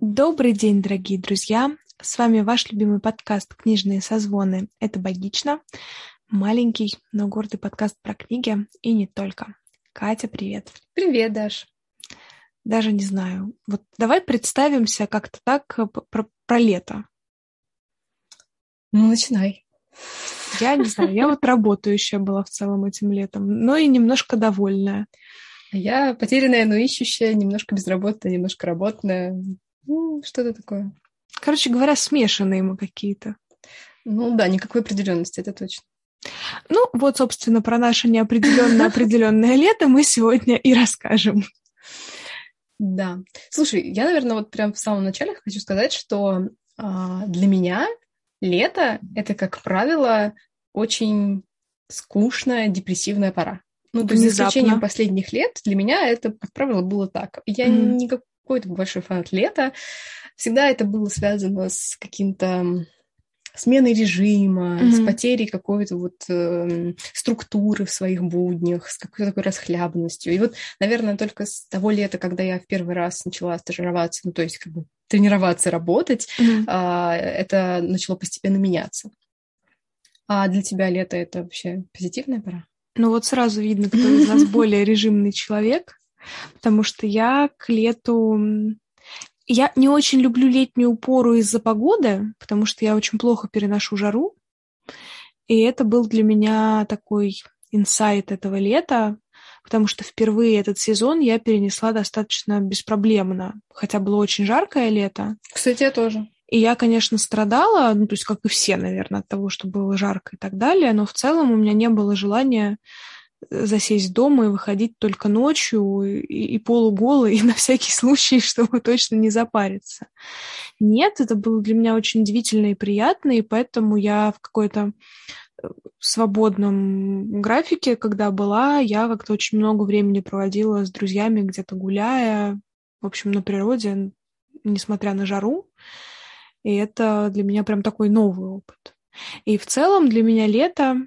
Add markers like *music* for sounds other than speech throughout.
Добрый день, дорогие друзья! С вами ваш любимый подкаст «Книжные созвоны». Это «Богично». Маленький, но гордый подкаст про книги и не только. Катя, привет! Привет, Даш! Даже не знаю. Вот давай представимся как-то так э, про, про лето. Ну, начинай. Я не знаю, я вот работающая была в целом этим летом, но и немножко довольная. Я потерянная, но ищущая, немножко безработная, немножко работная. Ну, что-то такое. Короче говоря, смешанные мы какие-то. Ну да, никакой определенности, это точно. Ну, вот, собственно, про наше неопределенное *laughs* определенное лето мы сегодня и расскажем. Да. Слушай, я, наверное, вот прям в самом начале хочу сказать, что а, для меня лето это, как правило, очень скучная, депрессивная пора. Ну, то есть, за исключением последних лет, для меня это, как правило, было так. Я mm-hmm. никак, какой-то большой фанат лета. Всегда это было связано с каким-то сменой режима, mm-hmm. с потерей какой-то вот э, структуры в своих буднях, с какой-то такой расхлябанностью. И вот, наверное, только с того лета, когда я в первый раз начала стажироваться, ну, то есть как бы тренироваться, работать, mm-hmm. э, это начало постепенно меняться. А для тебя лето — это вообще позитивная пора? Ну вот сразу видно, кто из нас *laughs* более режимный человек потому что я к лету... Я не очень люблю летнюю пору из-за погоды, потому что я очень плохо переношу жару. И это был для меня такой инсайт этого лета, потому что впервые этот сезон я перенесла достаточно беспроблемно, хотя было очень жаркое лето. Кстати, я тоже. И я, конечно, страдала, ну, то есть, как и все, наверное, от того, что было жарко и так далее, но в целом у меня не было желания засесть дома и выходить только ночью и, и полуголой, *laughs* и на всякий случай, *laughs* чтобы точно не запариться. Нет, это было для меня очень удивительно и приятно, и поэтому я в какой-то э, свободном графике, когда была, я как-то очень много времени проводила с друзьями, где-то гуляя, в общем, на природе, несмотря на жару. И это для меня прям такой новый опыт. И в целом для меня лето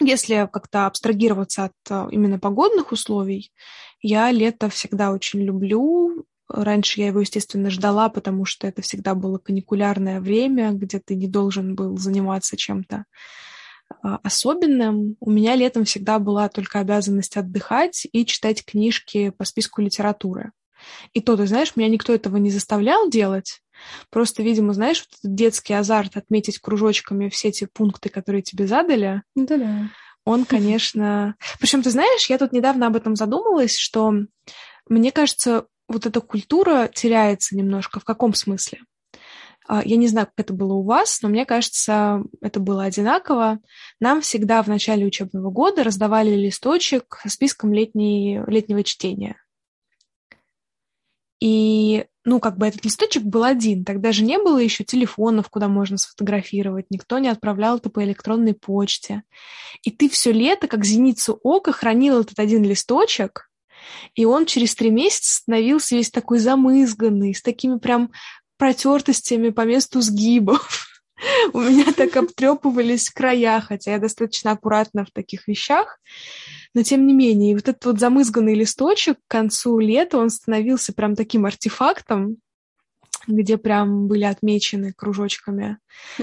если как-то абстрагироваться от э, именно погодных условий, я лето всегда очень люблю. Раньше я его, естественно, ждала, потому что это всегда было каникулярное время, где ты не должен был заниматься чем-то а, особенным. У меня летом всегда была только обязанность отдыхать и читать книжки по списку литературы. И то, ты знаешь, меня никто этого не заставлял делать. Просто, видимо, знаешь, вот этот детский азарт отметить кружочками все те пункты, которые тебе задали. Да-да. Он, *laughs* конечно... Причем, ты знаешь, я тут недавно об этом задумалась, что мне кажется, вот эта культура теряется немножко. В каком смысле? А, я не знаю, как это было у вас, но мне кажется, это было одинаково. Нам всегда в начале учебного года раздавали листочек со списком летней, летнего чтения. И, ну, как бы этот листочек был один. Тогда же не было еще телефонов, куда можно сфотографировать. Никто не отправлял это по электронной почте. И ты все лето, как зеницу ока, хранил этот один листочек, и он через три месяца становился весь такой замызганный, с такими прям протертостями по месту сгибов. *laughs* У меня так обтрепывались края, хотя я достаточно аккуратна в таких вещах. Но тем не менее, вот этот вот замызганный листочек к концу лета, он становился прям таким артефактом, где прям были отмечены кружочками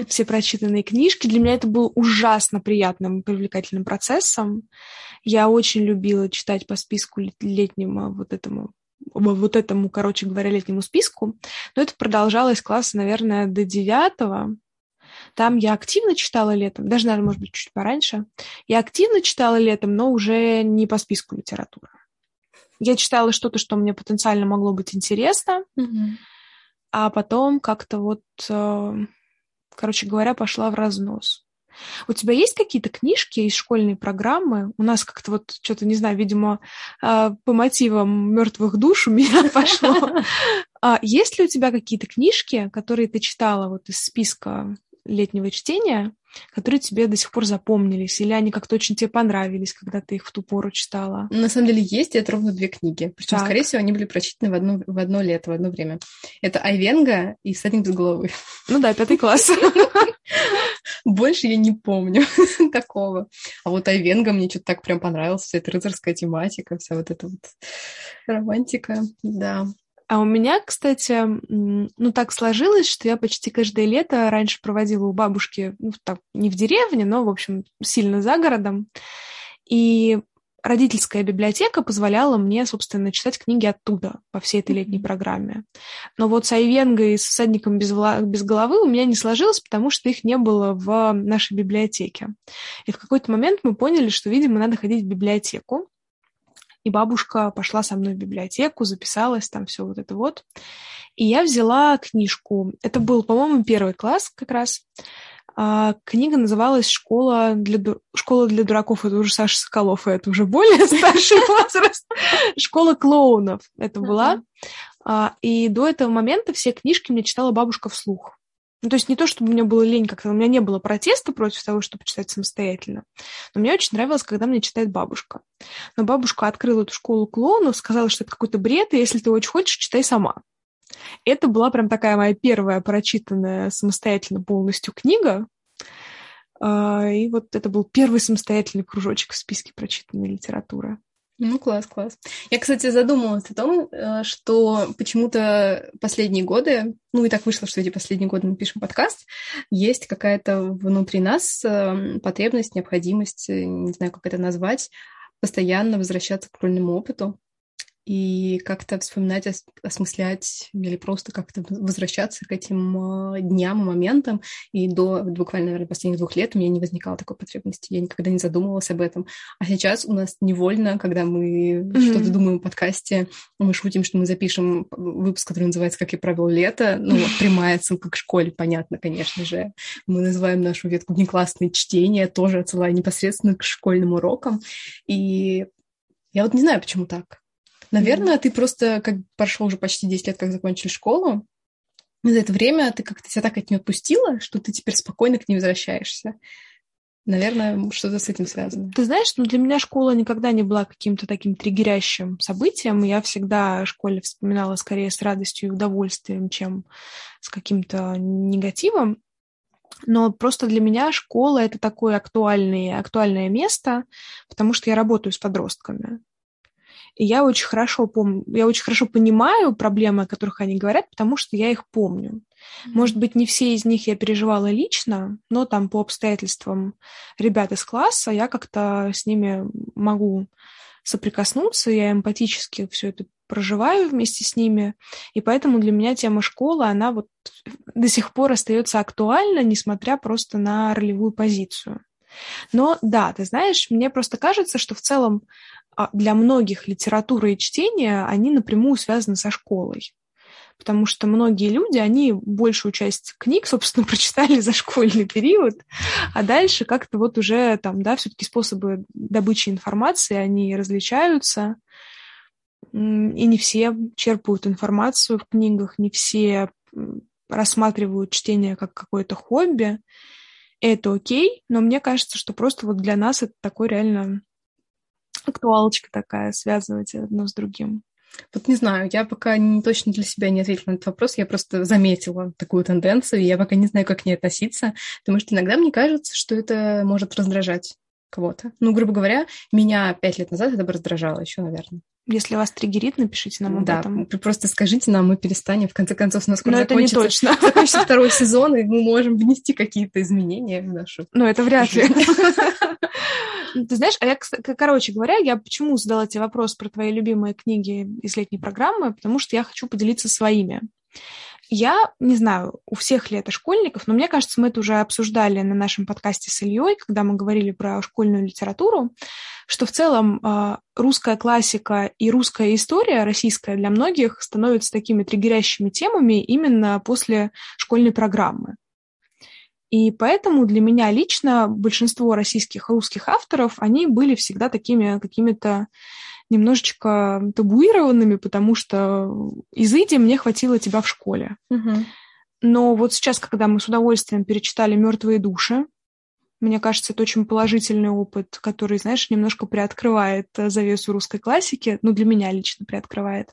все прочитанные книжки. Для меня это был ужасно приятным, привлекательным процессом. Я очень любила читать по списку летнему вот этому вот этому, короче говоря, летнему списку. Но это продолжалось класса, наверное, до девятого. Там я активно читала летом, даже, наверное, может быть, чуть пораньше. Я активно читала летом, но уже не по списку литературы. Я читала что-то, что мне потенциально могло быть интересно, mm-hmm. а потом как-то вот, э, короче говоря, пошла в разнос. У тебя есть какие-то книжки из школьной программы? У нас как-то вот что-то, не знаю, видимо, э, по мотивам мертвых душ у меня *laughs* пошло. *laughs* А есть ли у тебя какие-то книжки, которые ты читала вот из списка летнего чтения, которые тебе до сих пор запомнились, или они как-то очень тебе понравились, когда ты их в ту пору читала? На самом деле есть, это ровно две книги. Причем, скорее всего, они были прочитаны в одно, в одно лето, в одно время. Это Айвенга и «Всадник без головы». Ну да, пятый класс. *laughs* Больше я не помню *laughs* такого. А вот Айвенга мне что-то так прям понравился, вся эта рыцарская тематика, вся вот эта вот романтика, да. А у меня, кстати, ну так сложилось, что я почти каждое лето раньше проводила у бабушки, ну так, не в деревне, но, в общем, сильно за городом. И родительская библиотека позволяла мне, собственно, читать книги оттуда, по всей этой летней программе. Но вот с Айвенгой и с «Всадником без, вла... без головы» у меня не сложилось, потому что их не было в нашей библиотеке. И в какой-то момент мы поняли, что, видимо, надо ходить в библиотеку. И бабушка пошла со мной в библиотеку, записалась, там все вот это вот. И я взяла книжку. Это был, по-моему, первый класс как раз. А, книга называлась «Школа для, ду... «Школа для дураков». Это уже Саша Соколов, и это уже более *laughs* старший возраст. «Школа клоунов» это была. А, и до этого момента все книжки мне читала бабушка вслух. Ну, то есть не то, чтобы мне было лень как-то, у меня не было протеста против того, чтобы читать самостоятельно. Но мне очень нравилось, когда мне читает бабушка. Но бабушка открыла эту школу клоунов, сказала, что это какой-то бред, и если ты очень хочешь, читай сама. Это была прям такая моя первая прочитанная самостоятельно полностью книга. А, и вот это был первый самостоятельный кружочек в списке прочитанной литературы. Ну, класс, класс. Я, кстати, задумалась о том, э, что почему-то последние годы, ну и так вышло, что эти последние годы мы пишем подкаст, есть какая-то внутри нас эм, потребность, необходимость, э, не знаю, как это назвать, постоянно возвращаться к школьному опыту и как-то вспоминать, осмыслять или просто как-то возвращаться к этим а, дням и моментам. И до буквально, наверное, последних двух лет у меня не возникало такой потребности. Я никогда не задумывалась об этом. А сейчас у нас невольно, когда мы mm-hmm. что-то думаем в подкасте, мы шутим, что мы запишем выпуск, который называется «Как я провел лето». Ну, вот, прямая ссылка к школе, понятно, конечно же. Мы называем нашу ветку «Внеклассные чтения», тоже отсылая непосредственно к школьным урокам. И я вот не знаю, почему так. Наверное, ты просто, как прошло уже почти 10 лет, как закончили школу, за это время ты как-то себя так от нее отпустила, что ты теперь спокойно к ней возвращаешься. Наверное, что-то с этим связано. Ты знаешь, ну для меня школа никогда не была каким-то таким триггерящим событием. Я всегда о школе вспоминала скорее с радостью и удовольствием, чем с каким-то негативом. Но просто для меня школа это такое актуальное, актуальное место, потому что я работаю с подростками. И я очень хорошо помню, я очень хорошо понимаю проблемы, о которых они говорят, потому что я их помню. Может быть, не все из них я переживала лично, но там по обстоятельствам ребят из класса я как-то с ними могу соприкоснуться, я эмпатически все это проживаю вместе с ними, и поэтому для меня тема школы, она вот до сих пор остается актуальна, несмотря просто на ролевую позицию. Но да, ты знаешь, мне просто кажется, что в целом для многих литература и чтение, они напрямую связаны со школой. Потому что многие люди, они большую часть книг, собственно, *laughs* прочитали за школьный период, а дальше как-то вот уже там, да, все-таки способы добычи информации, они различаются, и не все черпают информацию в книгах, не все рассматривают чтение как какое-то хобби. Это окей, но мне кажется, что просто вот для нас это такой реально актуалочка такая, связывать одно с другим? Вот не знаю, я пока не, точно для себя не ответила на этот вопрос, я просто заметила такую тенденцию, и я пока не знаю, как к ней относиться, потому что иногда мне кажется, что это может раздражать кого-то. Ну, грубо говоря, меня пять лет назад это бы раздражало еще, наверное. Если вас триггерит, напишите нам об да, этом. просто скажите нам, мы перестанем. В конце концов, у нас скоро Но закончится, это не точно. *laughs* закончится второй сезон, и мы можем внести какие-то изменения в нашу Но это вряд ли. *laughs* Ты знаешь, а я, короче говоря, я почему задала тебе вопрос про твои любимые книги из летней программы? Потому что я хочу поделиться своими. Я не знаю, у всех ли это школьников, но мне кажется, мы это уже обсуждали на нашем подкасте с Ильей, когда мы говорили про школьную литературу, что в целом а, русская классика и русская история, российская для многих, становятся такими триггерящими темами именно после школьной программы. И поэтому для меня лично большинство российских русских авторов, они были всегда такими какими-то немножечко табуированными, потому что изыди мне хватило тебя в школе. Угу. Но вот сейчас, когда мы с удовольствием перечитали «Мертвые души», мне кажется, это очень положительный опыт, который, знаешь, немножко приоткрывает завесу русской классики, ну, для меня лично приоткрывает.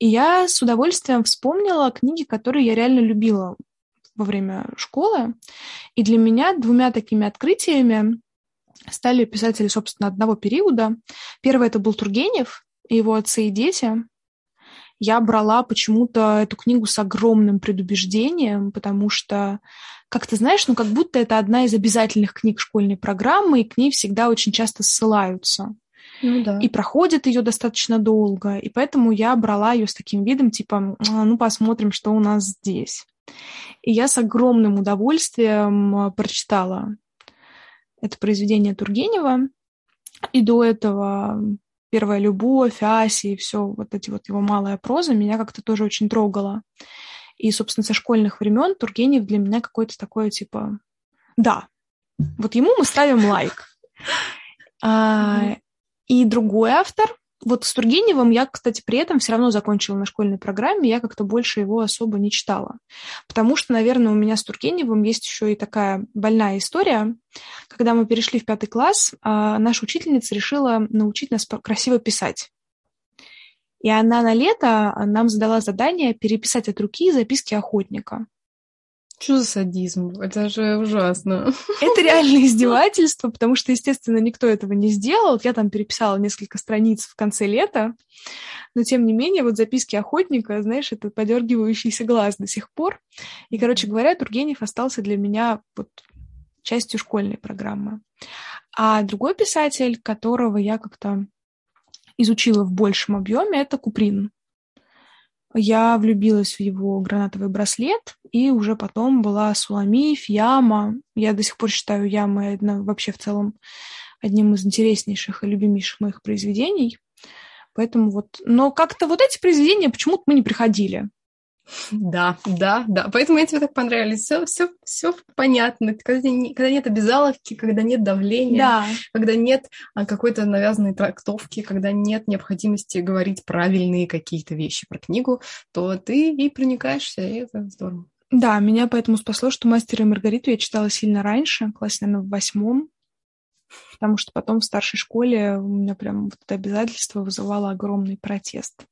И я с удовольствием вспомнила книги, которые я реально любила во время школы. И для меня двумя такими открытиями стали писатели, собственно, одного периода. Первый это был Тургенев, его «Отцы и дети». я брала почему-то эту книгу с огромным предубеждением, потому что, как ты знаешь, ну как будто это одна из обязательных книг школьной программы, и к ней всегда очень часто ссылаются. Ну, да. И проходит ее достаточно долго, и поэтому я брала ее с таким видом, типа, «А, ну посмотрим, что у нас здесь. И я с огромным удовольствием прочитала это произведение Тургенева, и до этого первая любовь, Аси и все вот эти вот его малая проза меня как-то тоже очень трогала. И, собственно, со школьных времен Тургенев для меня какой-то такой, типа, да, вот ему мы ставим лайк. *laughs* А, и другой автор, вот с Тургеневым я, кстати, при этом все равно закончила на школьной программе, я как-то больше его особо не читала. Потому что, наверное, у меня с Тургеневым есть еще и такая больная история. Когда мы перешли в пятый класс, а, наша учительница решила научить нас красиво писать. И она на лето нам задала задание переписать от руки записки охотника. Что за садизм? Это же ужасно. Это реальное издевательство, потому что, естественно, никто этого не сделал. Я там переписала несколько страниц в конце лета, но, тем не менее, вот записки охотника, знаешь, это подергивающийся глаз до сих пор. И, короче говоря, Тургенев остался для меня вот частью школьной программы. А другой писатель, которого я как-то изучила в большем объеме, это Куприн я влюбилась в его гранатовый браслет, и уже потом была Суламиф, Яма. Я до сих пор считаю Ямы вообще в целом одним из интереснейших и любимейших моих произведений. Поэтому вот... Но как-то вот эти произведения почему-то мы не приходили. Да, да, да. Поэтому мне тебе так понравились. Все, все, все понятно. Когда, не, когда нет обязаловки, когда нет давления, да. когда нет а, какой-то навязанной трактовки, когда нет необходимости говорить правильные какие-то вещи про книгу, то ты и проникаешься, и это здорово. Да, меня поэтому спасло, что «Мастера и Маргариту» я читала сильно раньше, классе, наверное, в восьмом, потому что потом в старшей школе у меня прям вот это обязательство вызывало огромный протест.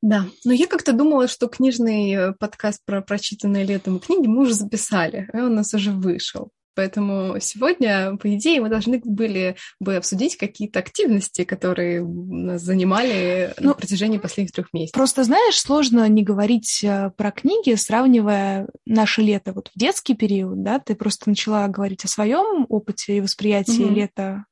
Да, но я как-то думала, что книжный э, подкаст про прочитанные летом книги мы уже записали, и он у нас уже вышел. Поэтому сегодня, по идее, мы должны были бы обсудить какие-то активности, которые нас занимали ну, на протяжении последних трех месяцев. Просто, знаешь, сложно не говорить э, про книги, сравнивая наше лето вот в детский период, да, ты просто начала говорить о своем опыте и восприятии mm-hmm. лета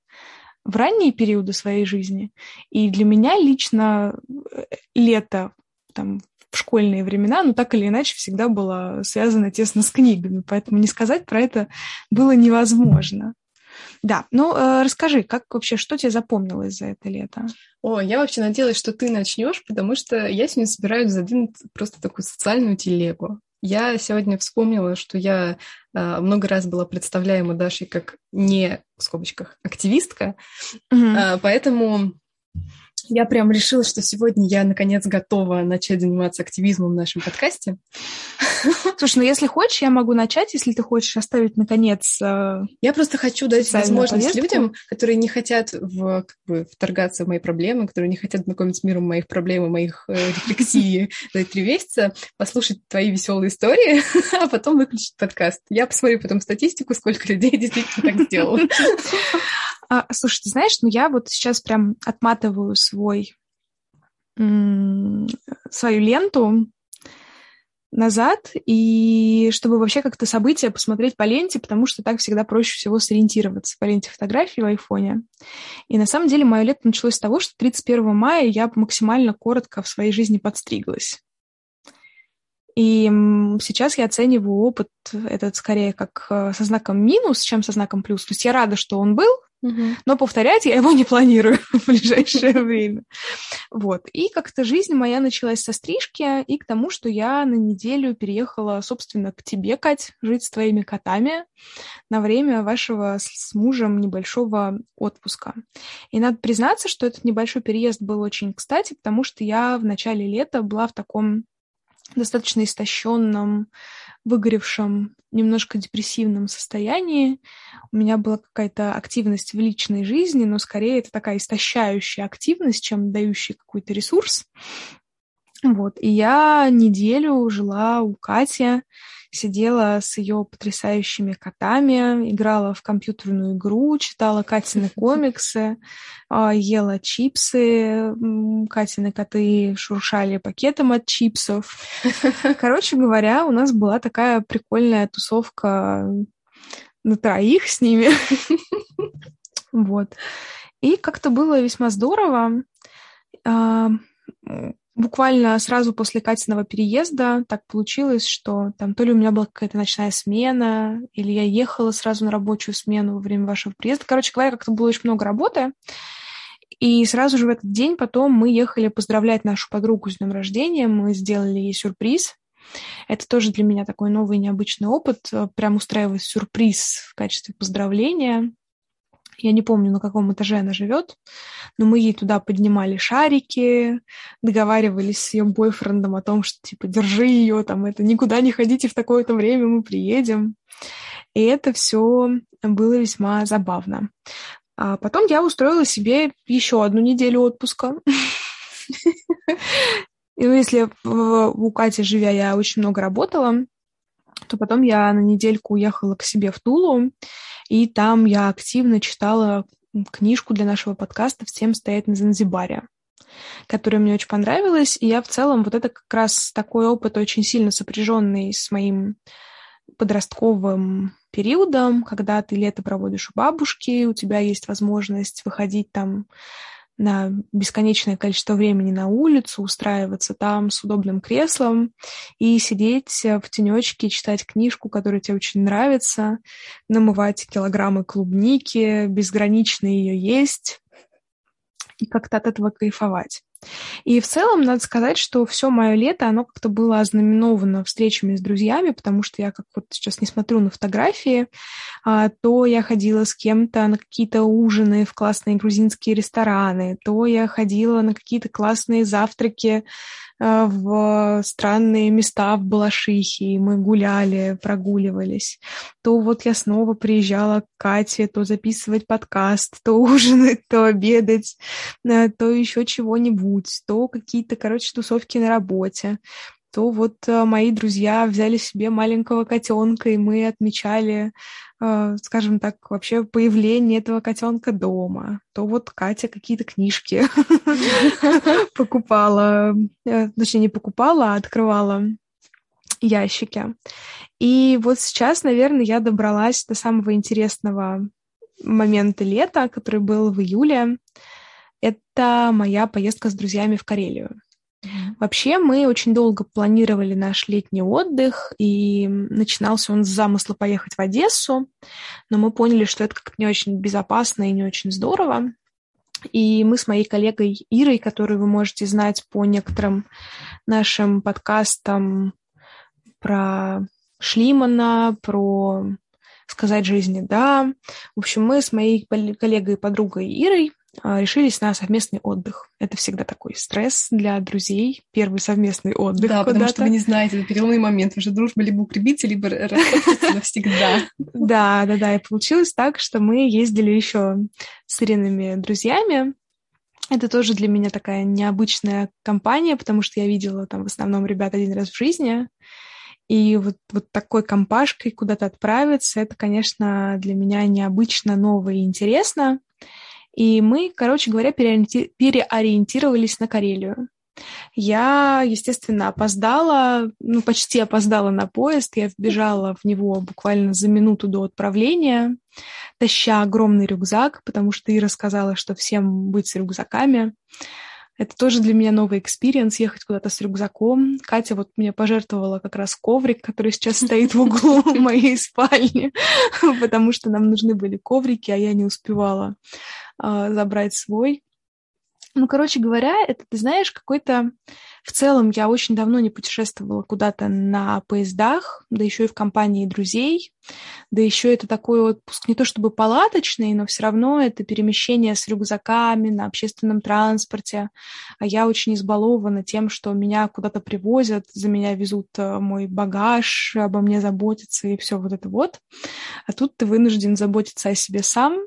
в ранние периоды своей жизни. И для меня лично э, лето там, в школьные времена, ну, так или иначе, всегда было связано тесно с книгами, поэтому не сказать про это было невозможно. Да, ну э, расскажи, как вообще, что тебе запомнилось за это лето? О, я вообще надеялась, что ты начнешь, потому что я сегодня собираюсь задвинуть просто такую социальную телегу. Я сегодня вспомнила, что я э, много раз была представляема Дашей как не, в скобочках, активистка, mm-hmm. поэтому я прям решила, что сегодня я наконец готова начать заниматься активизмом в нашем подкасте. Слушай, ну если хочешь, я могу начать, если ты хочешь оставить наконец. Э, я просто хочу дать возможность повестку. людям, которые не хотят в, как бы, вторгаться в мои проблемы, которые не хотят знакомить с миром моих проблем и моих э, рефлексий *laughs* за три месяца, послушать твои веселые истории, *laughs* а потом выключить подкаст. Я посмотрю потом статистику, сколько людей *laughs* действительно так сделало. А, слушай, ты знаешь, ну я вот сейчас прям отматываю свой свою ленту назад, и чтобы вообще как-то события посмотреть по ленте, потому что так всегда проще всего сориентироваться по ленте фотографий в айфоне. И на самом деле мое лето началось с того, что 31 мая я максимально коротко в своей жизни подстриглась. И сейчас я оцениваю опыт этот скорее как э, со знаком минус, чем со знаком плюс. То есть я рада, что он был, но повторять я его не планирую *laughs* в ближайшее время. Вот. И как-то жизнь моя началась со стрижки и к тому, что я на неделю переехала, собственно, к тебе, Кать, жить с твоими котами на время вашего с мужем небольшого отпуска. И надо признаться, что этот небольшой переезд был очень кстати, потому что я в начале лета была в таком достаточно истощенном, выгоревшем, немножко депрессивном состоянии. У меня была какая-то активность в личной жизни, но скорее это такая истощающая активность, чем дающая какой-то ресурс. Вот, и я неделю жила у Кати, сидела с ее потрясающими котами, играла в компьютерную игру, читала Катины комиксы, а, ела чипсы, Катины коты шуршали пакетом от чипсов. *laughs* Короче говоря, у нас была такая прикольная тусовка на троих с ними. *laughs* Вот. И как-то было весьма здорово. Буквально сразу после Катиного переезда так получилось, что там то ли у меня была какая-то ночная смена, или я ехала сразу на рабочую смену во время вашего приезда. Короче говоря, как-то было очень много работы. И сразу же в этот день потом мы ехали поздравлять нашу подругу с днем рождения. Мы сделали ей сюрприз. Это тоже для меня такой новый необычный опыт, прям устраивать сюрприз в качестве поздравления. Я не помню, на каком этаже она живет, но мы ей туда поднимали шарики, договаривались с ее бойфрендом о том, что типа держи ее, там это никуда не ходите в такое-то время, мы приедем. И это все было весьма забавно. А потом я устроила себе еще одну неделю отпуска. И ну, если у Кати, живя, я очень много работала, то потом я на недельку уехала к себе в Тулу, и там я активно читала книжку для нашего подкаста «Всем стоять на Занзибаре», которая мне очень понравилась, и я в целом вот это как раз такой опыт очень сильно сопряженный с моим подростковым периодом, когда ты лето проводишь у бабушки, у тебя есть возможность выходить там на бесконечное количество времени на улицу, устраиваться там с удобным креслом и сидеть в тенечке, читать книжку, которая тебе очень нравится, намывать килограммы клубники, безгранично ее есть и как-то от этого кайфовать. И в целом, надо сказать, что все мое лето, оно как-то было ознаменовано встречами с друзьями, потому что я как вот сейчас не смотрю на фотографии, а, то я ходила с кем-то на какие-то ужины в классные грузинские рестораны, то я ходила на какие-то классные завтраки в странные места в Балашихе, и мы гуляли, прогуливались. То вот я снова приезжала к Кате, то записывать подкаст, то *laughs* ужинать, то обедать, э, то еще чего-нибудь, то какие-то, короче, тусовки на работе то вот э, мои друзья взяли себе маленького котенка, и мы отмечали, э, скажем так, вообще появление этого котенка дома. То вот Катя какие-то книжки *laughs* покупала, э, точнее, не покупала, а открывала ящики. И вот сейчас, наверное, я добралась до самого интересного момента лета, который был в июле. Это моя поездка с друзьями в Карелию. Вообще мы очень долго планировали наш летний отдых, и начинался он с замысла поехать в Одессу, но мы поняли, что это как-то не очень безопасно и не очень здорово. И мы с моей коллегой Ирой, которую вы можете знать по некоторым нашим подкастам про Шлимана, про сказать жизни да. В общем, мы с моей коллегой и подругой Ирой решились на совместный отдых. Это всегда такой стресс для друзей, первый совместный отдых. Да, потому что вы не знаете, это переломный момент, уже дружба либо укрепится, либо распадется навсегда. Да, да, да, и получилось так, что мы ездили еще с Ириными друзьями, это тоже для меня такая необычная компания, потому что я видела там в основном ребят один раз в жизни. И вот, вот такой компашкой куда-то отправиться, это, конечно, для меня необычно, ново и интересно. И мы, короче говоря, переориентировались на Карелию. Я, естественно, опоздала, ну, почти опоздала на поезд. Я вбежала в него буквально за минуту до отправления, таща огромный рюкзак, потому что Ира сказала, что всем быть с рюкзаками. Это тоже для меня новый experience, ехать куда-то с рюкзаком. Катя вот мне пожертвовала как раз коврик, который сейчас стоит в углу *laughs* моей спальни, *laughs* потому что нам нужны были коврики, а я не успевала забрать свой. Ну, короче говоря, это, ты знаешь, какой-то... В целом, я очень давно не путешествовала куда-то на поездах, да еще и в компании друзей. Да еще это такой отпуск не то чтобы палаточный, но все равно это перемещение с рюкзаками на общественном транспорте. А я очень избалована тем, что меня куда-то привозят, за меня везут э, мой багаж, обо мне заботятся и все вот это вот. А тут ты вынужден заботиться о себе сам,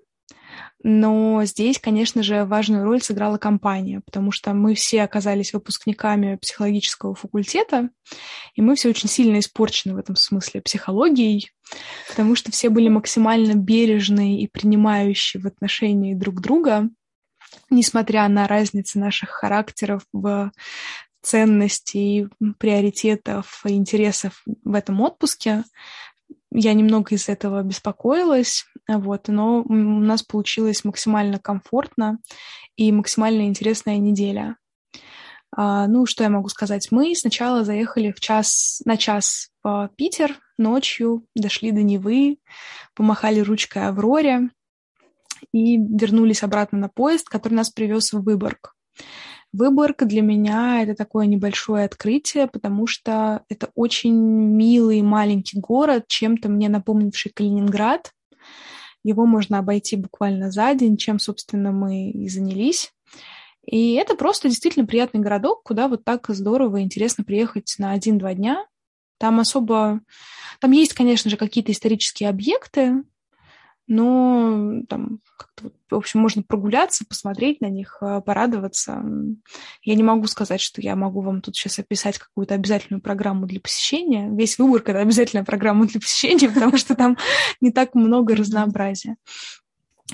Но здесь, конечно же, важную роль сыграла компания, потому что мы все оказались выпускниками психологического факультета, и мы все очень сильно испорчены в этом смысле психологией, потому что все были максимально бережные и принимающие в отношении друг друга, несмотря на разницы наших характеров в ценностей, приоритетов интересов в этом отпуске. Я немного из этого беспокоилась, вот, но у нас получилось максимально комфортно и максимально интересная неделя. А, ну, что я могу сказать? Мы сначала заехали в час, на час в Питер ночью, дошли до Невы, помахали ручкой Авроре и вернулись обратно на поезд, который нас привез в Выборг. Выборг для меня это такое небольшое открытие, потому что это очень милый маленький город, чем-то мне напомнивший Калининград. Его можно обойти буквально за день, чем, собственно, мы и занялись. И это просто действительно приятный городок, куда вот так здорово и интересно приехать на один-два дня. Там особо... Там есть, конечно же, какие-то исторические объекты, но там как-то, в общем, можно прогуляться, посмотреть на них, э, порадоваться. Я не могу сказать, что я могу вам тут сейчас описать какую-то обязательную программу для посещения. Весь выбор — это обязательная программа для посещения, *laughs* потому что там не так много разнообразия.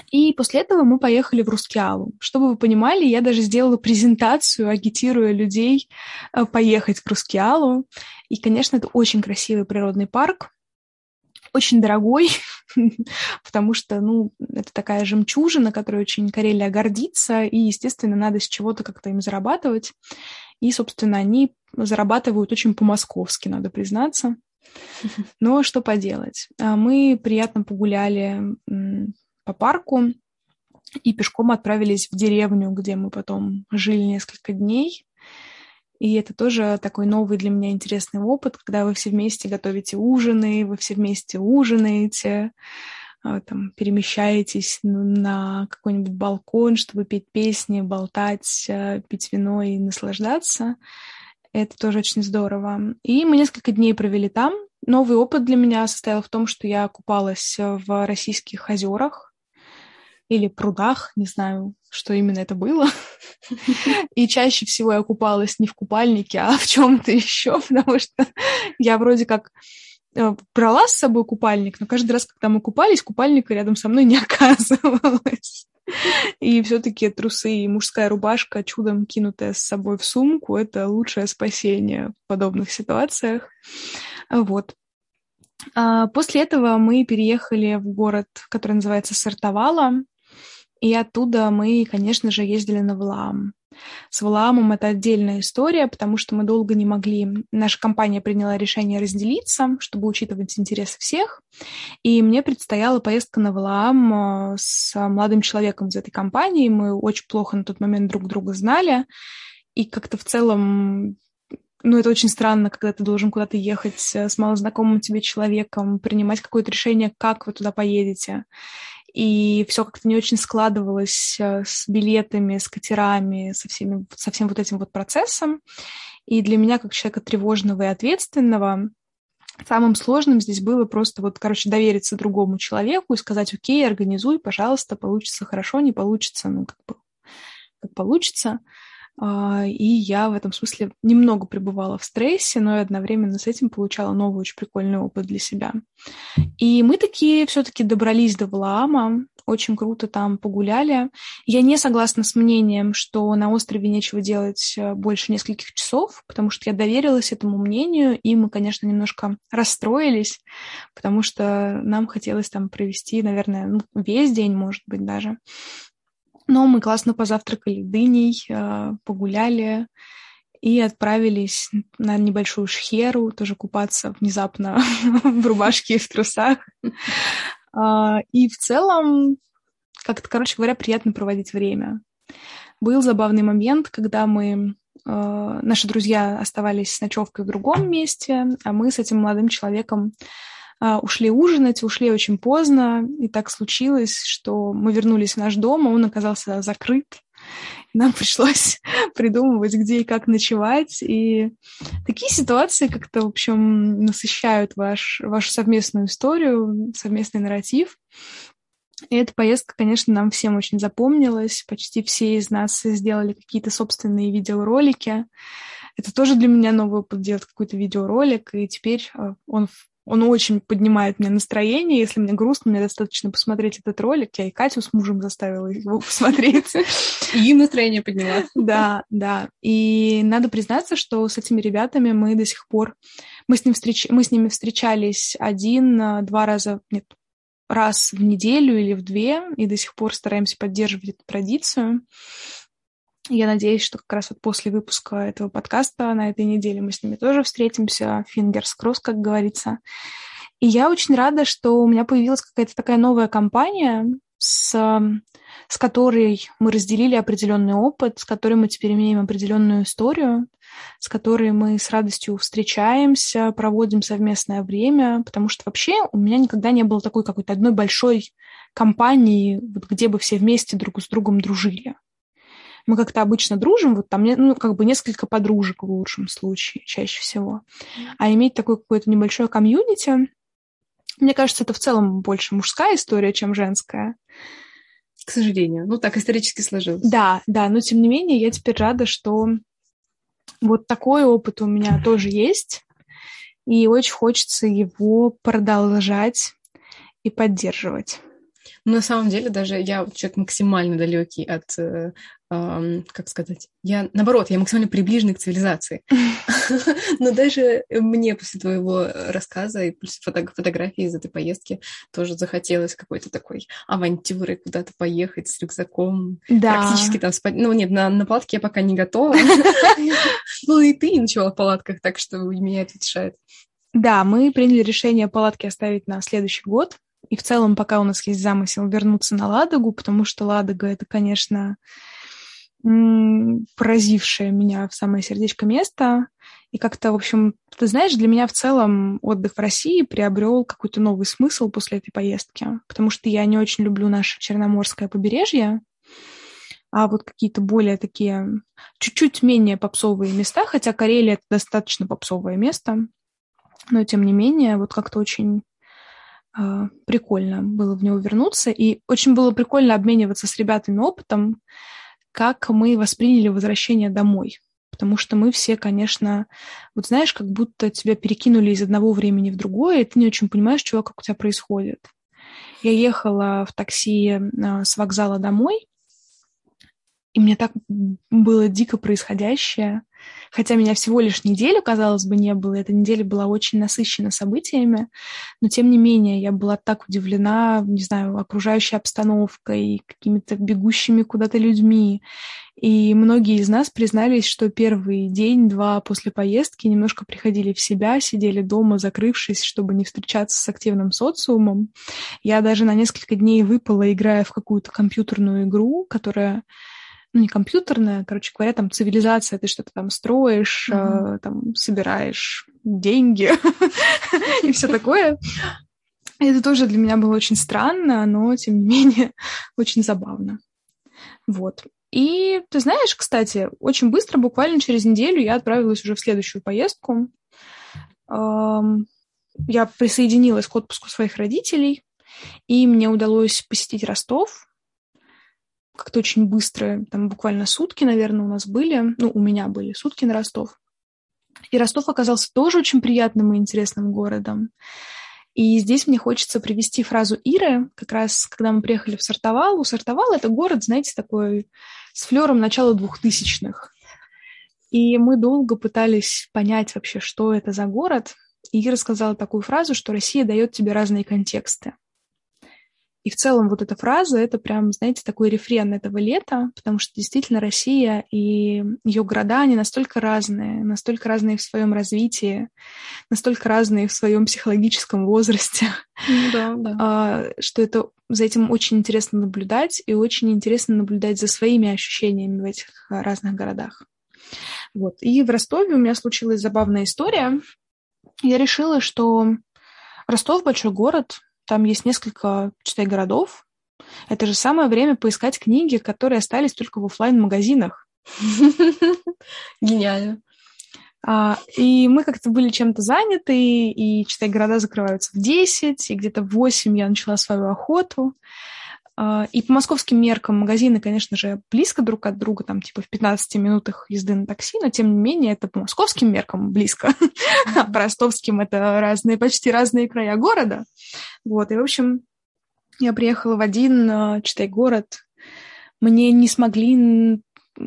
И после этого мы поехали в Рускеалу. Чтобы вы понимали, я даже сделала презентацию, агитируя людей э, поехать в Рускеалу. И, конечно, это очень красивый природный парк, очень дорогой, *laughs* *laughs* потому что, ну, это такая жемчужина, которой очень Карелия гордится, и, естественно, надо с чего-то как-то им зарабатывать. И, собственно, они зарабатывают очень по-московски, надо признаться. *laughs* Но что поделать? А мы приятно погуляли по парку и пешком отправились в деревню, где мы потом жили несколько дней. И это тоже такой новый для меня интересный опыт, когда вы все вместе готовите ужины, вы все вместе ужинаете, а, там, перемещаетесь на какой-нибудь балкон, чтобы петь песни, болтать, а, пить вино и наслаждаться. Это тоже очень здорово. И мы несколько дней провели там. Новый опыт для меня состоял в том, что я купалась в российских озерах или прудах, не знаю, что именно это было. *laughs* И чаще всего я купалась не в купальнике, а в чем-то еще, *laughs* потому что я вроде как э, брала с собой купальник, но каждый раз, когда мы купались, купальника рядом со мной не *laughs* оказывалось. И все-таки трусы и мужская рубашка, чудом кинутая с собой в сумку, это лучшее спасение в подобных ситуациях. Вот. А после этого мы переехали в город, который называется Сартовала. И оттуда мы, конечно же, ездили на Валаам. С Валаамом это отдельная история, потому что мы долго не могли... Наша компания приняла решение разделиться, чтобы учитывать интересы всех. И мне предстояла поездка на Валаам э, с молодым человеком из этой компании. Мы очень плохо на тот момент друг друга знали. И как-то в целом ну, это очень странно, когда ты должен куда-то ехать э, с малознакомым тебе человеком, принимать какое-то решение, как вы туда поедете и все как-то не очень складывалось э, с билетами, с катерами, со, всеми, со всем вот этим вот процессом. И для меня, как человека тревожного и ответственного, самым сложным здесь было просто вот, короче, довериться другому человеку и сказать, окей, организуй, пожалуйста, получится хорошо, не получится, ну, как бы, как получится. А, и я в этом смысле немного пребывала в стрессе, но и одновременно с этим получала новый очень прикольный опыт для себя. И мы такие все-таки добрались до Валаама, очень круто там погуляли. Я не согласна с мнением, что на острове нечего делать э, больше нескольких часов, потому что я доверилась этому мнению, и мы, конечно, немножко расстроились, потому что нам хотелось там провести, наверное, ну, весь день, может быть, даже. Но мы классно позавтракали дыней, э, погуляли и отправились на небольшую шхеру, тоже купаться внезапно *laughs* в рубашке и в трусах. А, и в целом, как-то, короче говоря, приятно проводить время. Был забавный момент, когда мы э, наши друзья оставались с ночевкой в другом месте, а мы с этим молодым человеком ушли ужинать, ушли очень поздно, и так случилось, что мы вернулись в наш дом, а он оказался закрыт. Нам *laughs* пришлось *laughs* придумывать, где и как ночевать. И такие ситуации как-то, в общем, насыщают ваш, вашу совместную историю, совместный нарратив. И эта поездка, конечно, нам всем очень запомнилась. Почти все из нас сделали какие-то собственные видеоролики. Это тоже для меня новый опыт делать какой-то видеоролик, и теперь э, он он очень поднимает мне настроение. Если мне грустно, мне достаточно посмотреть этот ролик. Я и Катю с мужем заставила его *laughs* посмотреть. И настроение подняла. Да, да. И надо признаться, что с этими ребятами мы до сих пор... Мы с, ним встреч... мы с ними встречались один-два раза... Нет, раз в неделю или в две, и до сих пор стараемся поддерживать эту традицию. Я надеюсь, что как раз вот после выпуска этого подкаста на этой неделе мы с ними тоже встретимся. Fingers crossed, как говорится. И я очень рада, что у меня появилась какая-то такая новая компания, с, с которой мы разделили определенный опыт, с которой мы теперь имеем определенную историю, с которой мы с радостью встречаемся, проводим совместное время, потому что вообще у меня никогда не было такой какой-то одной большой компании, вот, где бы все вместе друг с другом дружили мы как-то обычно дружим, вот там, ну, как бы несколько подружек в лучшем случае, чаще всего. А иметь такое какое-то небольшое комьюнити, мне кажется, это в целом больше мужская история, чем женская. К сожалению. Ну, так исторически сложилось. Да, да, но тем не менее, я теперь рада, что вот такой опыт у меня тоже есть, и очень хочется его продолжать и поддерживать. Ну, на самом деле, даже я человек максимально далекий от э, как сказать, я, наоборот, я максимально приближена к цивилизации. *laughs* Но даже мне после твоего рассказа и после фотографии из этой поездки тоже захотелось какой-то такой авантюры, куда-то поехать с рюкзаком. Да. Практически там спать. Ну, нет, на, на палатке я пока не готова. *laughs* Ну, и ты ночевала в палатках, так что меня это решает. Да, мы приняли решение палатки оставить на следующий год. И в целом пока у нас есть замысел вернуться на Ладогу, потому что Ладога — это, конечно, поразившее меня в самое сердечко место. И как-то, в общем, ты знаешь, для меня в целом отдых в России приобрел какой-то новый смысл после этой поездки, потому что я не очень люблю наше Черноморское побережье, а вот какие-то более такие, чуть-чуть менее попсовые места, хотя Карелия — это достаточно попсовое место, но тем не менее, вот как-то очень прикольно было в него вернуться, и очень было прикольно обмениваться с ребятами опытом, как мы восприняли возвращение домой. Потому что мы все, конечно, вот знаешь, как будто тебя перекинули из одного времени в другое, и ты не очень понимаешь, чего, как у тебя происходит. Я ехала в такси а, с вокзала домой, и мне так было дико происходящее. Хотя меня всего лишь неделю, казалось бы, не было. Эта неделя была очень насыщена событиями. Но, тем не менее, я была так удивлена, не знаю, окружающей обстановкой, какими-то бегущими куда-то людьми. И многие из нас признались, что первый день-два после поездки немножко приходили в себя, сидели дома, закрывшись, чтобы не встречаться с активным социумом. Я даже на несколько дней выпала, играя в какую-то компьютерную игру, которая ну, не компьютерная, короче говоря, там цивилизация, ты что-то там строишь, mm-hmm. э, там собираешь деньги *laughs* и все такое. Это тоже для меня было очень странно, но, тем не менее, *laughs* очень забавно. Вот. И ты знаешь, кстати, очень быстро, буквально через неделю, я отправилась уже в следующую поездку. Я присоединилась к отпуску своих родителей, и мне удалось посетить Ростов, как-то очень быстро, там буквально сутки, наверное, у нас были, ну, у меня были сутки на Ростов. И Ростов оказался тоже очень приятным и интересным городом. И здесь мне хочется привести фразу Иры, как раз когда мы приехали в Сартовал. У Сартовал это город, знаете, такой с флером начала двухтысячных. И мы долго пытались понять вообще, что это за город. И Ира сказала такую фразу, что Россия дает тебе разные контексты. И в целом вот эта фраза, это прям, знаете, такой рефрен этого лета, потому что действительно Россия и ее города, они настолько разные, настолько разные в своем развитии, настолько разные в своем психологическом возрасте, да, да. А, что это за этим очень интересно наблюдать, и очень интересно наблюдать за своими ощущениями в этих разных городах. Вот. И в Ростове у меня случилась забавная история. Я решила, что Ростов большой город, там есть несколько, читай, городов. Это же самое время поискать книги, которые остались только в офлайн магазинах *laughs* Гениально. А, и мы как-то были чем-то заняты, и, читай, города закрываются в 10, и где-то в 8 я начала свою охоту. А, и по московским меркам магазины, конечно же, близко друг от друга, там типа в 15 минутах езды на такси, но тем не менее это по московским меркам близко, *laughs* а по ростовским это разные, почти разные края города. Вот, и, в общем, я приехала в один, а, читай, город. Мне не смогли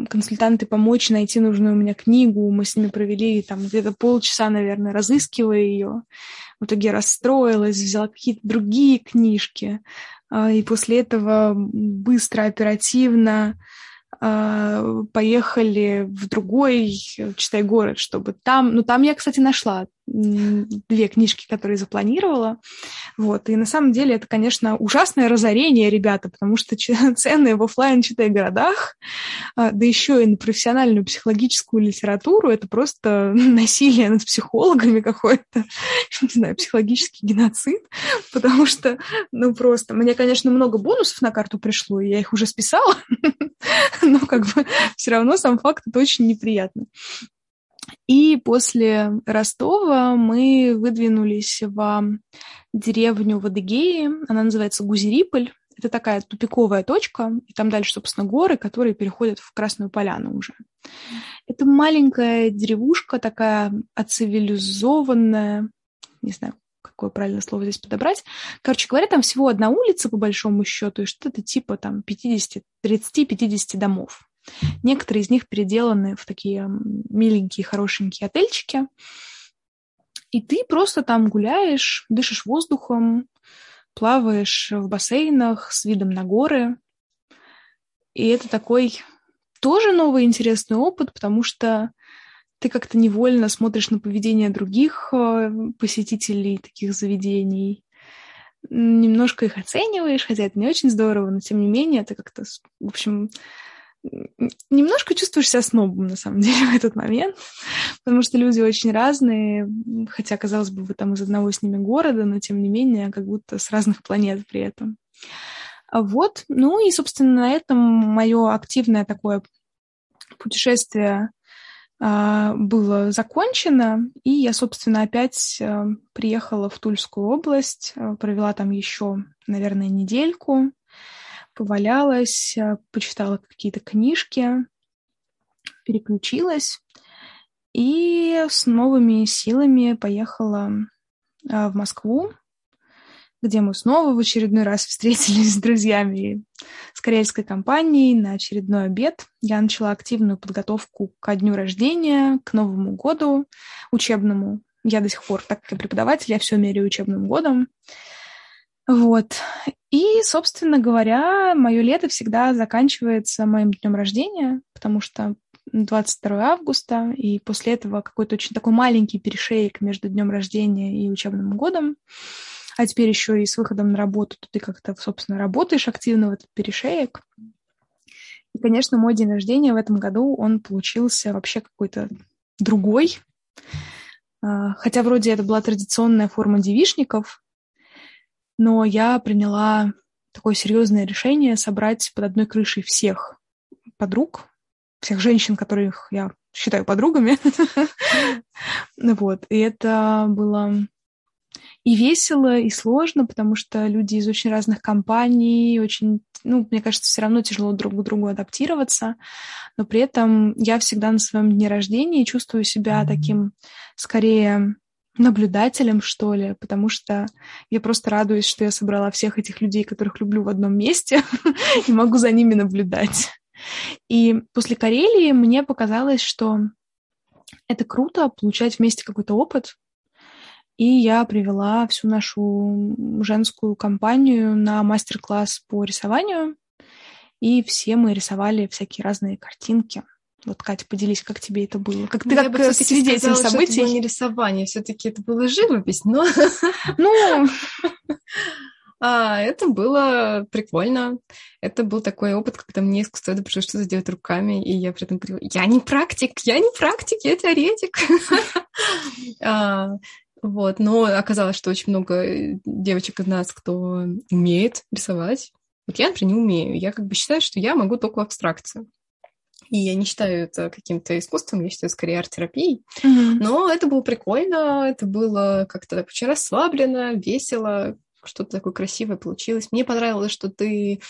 консультанты помочь найти нужную у меня книгу. Мы с ними провели там где-то полчаса, наверное, разыскивая ее. В итоге расстроилась, взяла какие-то другие книжки. А, и после этого быстро, оперативно а, поехали в другой, читай, город, чтобы там... Ну, там я, кстати, нашла две книжки, которые запланировала. Вот. И на самом деле это, конечно, ужасное разорение, ребята, потому что *laughs* цены в офлайн читай городах, а, да еще и на профессиональную психологическую литературу, это просто *laughs* насилие над психологами какое-то, *laughs* не знаю, психологический геноцид, потому что, ну, просто... Мне, конечно, много бонусов на карту пришло, и я их уже списала, но как бы все равно сам факт это очень неприятно. И после Ростова мы выдвинулись в деревню в Адыгее. Она называется Гузериполь. Это такая тупиковая точка, и там дальше, собственно, горы, которые переходят в Красную Поляну уже. Это маленькая деревушка, такая оцивилизованная, не знаю, какое правильное слово здесь подобрать. Короче говоря, там всего одна улица, по большому счету, и что-то типа там 50, 30-50 домов. Некоторые из них переделаны в такие миленькие, хорошенькие отельчики. И ты просто там гуляешь, дышишь воздухом, плаваешь в бассейнах с видом на горы. И это такой тоже новый интересный опыт, потому что ты как-то невольно смотришь на поведение других э, посетителей таких заведений, немножко их оцениваешь, хотя это не очень здорово, но тем не менее это как-то, в общем, немножко чувствуешь себя снобом, на самом *laughs* деле, в этот момент, потому что люди очень разные, хотя, казалось бы, вы там из одного с ними города, но, тем не менее, как будто с разных планет при этом. А вот, ну и, собственно, на этом мое активное такое путешествие а, было закончено, и я, собственно, опять а, приехала в Тульскую область, а, провела там еще, наверное, недельку, повалялась, э, почитала какие-то книжки, переключилась и с новыми силами поехала э, в Москву, где мы снова в очередной раз *laughs* встретились с друзьями с карельской компанией на очередной обед. Я начала активную подготовку ко дню рождения, к Новому году учебному. Я до сих пор, так как преподаватель, я все меряю учебным годом. Вот. И, собственно говоря, мое лето всегда заканчивается моим днем рождения, потому что 22 августа, и после этого какой-то очень такой маленький перешейк между днем рождения и учебным годом. А теперь еще и с выходом на работу ты как-то, собственно, работаешь активно в этот перешеек. И, конечно, мой день рождения в этом году, он получился вообще какой-то другой. А, хотя вроде это была традиционная форма девишников, но я приняла такое серьезное решение собрать под одной крышей всех подруг, всех женщин, которых я считаю подругами. *laughs* Вот. И это было и весело, и сложно, потому что люди из очень разных компаний, очень, ну, мне кажется, все равно тяжело друг к другу адаптироваться, но при этом я всегда на своем дне рождения чувствую себя таким, скорее, наблюдателем, что ли, потому что я просто радуюсь, что я собрала всех этих людей, которых люблю в одном месте, *laughs* и могу за ними наблюдать. И после Карелии мне показалось, что это круто получать вместе какой-то опыт. И я привела всю нашу женскую компанию на мастер-класс по рисованию. И все мы рисовали всякие разные картинки. Вот, Катя, поделись, как тебе это было? Как ты ну, как э, свидетель сказала, событий? Что это было не рисование, все-таки это было живопись, но... Ну... *laughs* *laughs* А, это было прикольно. Это был такой опыт, когда мне искусство это пришлось что-то сделать руками, и я при этом говорила, я не практик, я не практик, я теоретик. *laughs* а, вот, но оказалось, что очень много девочек из нас, кто умеет рисовать. Вот я, например, не умею. Я как бы считаю, что я могу только абстракцию. И я не считаю это каким-то искусством, я считаю скорее арт-терапией. Mm-hmm. Но это было прикольно, это было как-то очень расслабленно, весело, что-то такое красивое получилось. Мне понравилось, что ты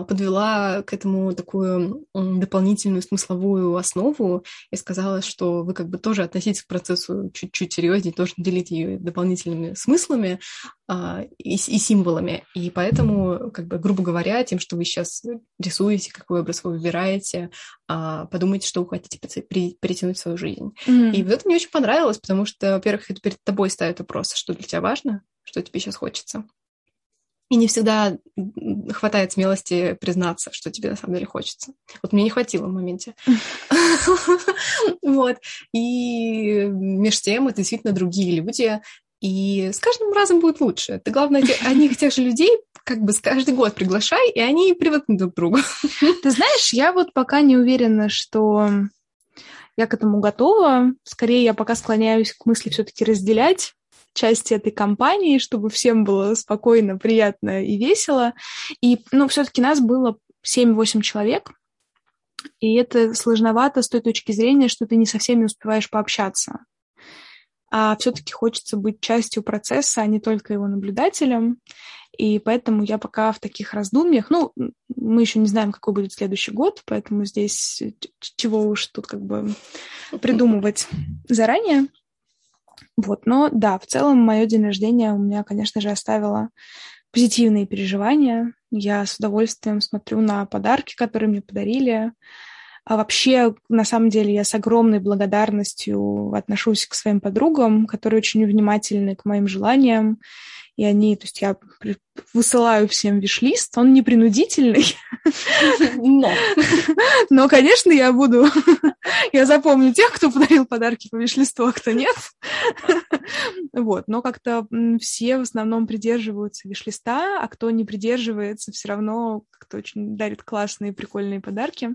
подвела к этому такую дополнительную смысловую основу и сказала, что вы как бы тоже относитесь к процессу чуть-чуть серьезнее, тоже делите ее дополнительными смыслами а, и, и символами. И поэтому, как бы, грубо говоря, тем, что вы сейчас рисуете, какой образ вы выбираете, а, подумайте, что вы хотите перетянуть в свою жизнь. Mm-hmm. И вот это мне очень понравилось, потому что, во-первых, это перед тобой ставит вопрос, что для тебя важно, что тебе сейчас хочется. И не всегда хватает смелости признаться, что тебе на самом деле хочется. Вот мне не хватило в моменте. *laughs* Вот. И между тем это действительно другие люди. И с каждым разом будет лучше. Ты, главное, *laughs* одних и тех же людей как бы с каждый год приглашай, и они привыкнут друг к другу. Ты знаешь, я вот пока не уверена, что я к этому готова. Скорее, я пока склоняюсь к мысли все-таки разделять части этой компании, чтобы всем было спокойно, приятно и весело. И, ну, все-таки нас было 7-8 человек, и это сложновато с той точки зрения, что ты не со всеми успеваешь пообщаться. А все-таки хочется быть частью процесса, а не только его наблюдателем. И поэтому я пока в таких раздумьях. Ну, мы еще не знаем, какой будет следующий год, поэтому здесь чего уж тут как бы придумывать заранее. Вот, но да, в целом мое день рождения у меня, конечно же, оставило позитивные переживания. Я с удовольствием смотрю на подарки, которые мне подарили. А вообще, на самом деле, я с огромной благодарностью отношусь к своим подругам, которые очень внимательны к моим желаниям и они, то есть я высылаю всем виш-лист, он не принудительный, но, но, конечно, я буду, я запомню тех, кто подарил подарки по виш-листу, а кто нет, вот, но как-то все в основном придерживаются виш-листа, а кто не придерживается, все равно как-то очень дарит классные, прикольные подарки,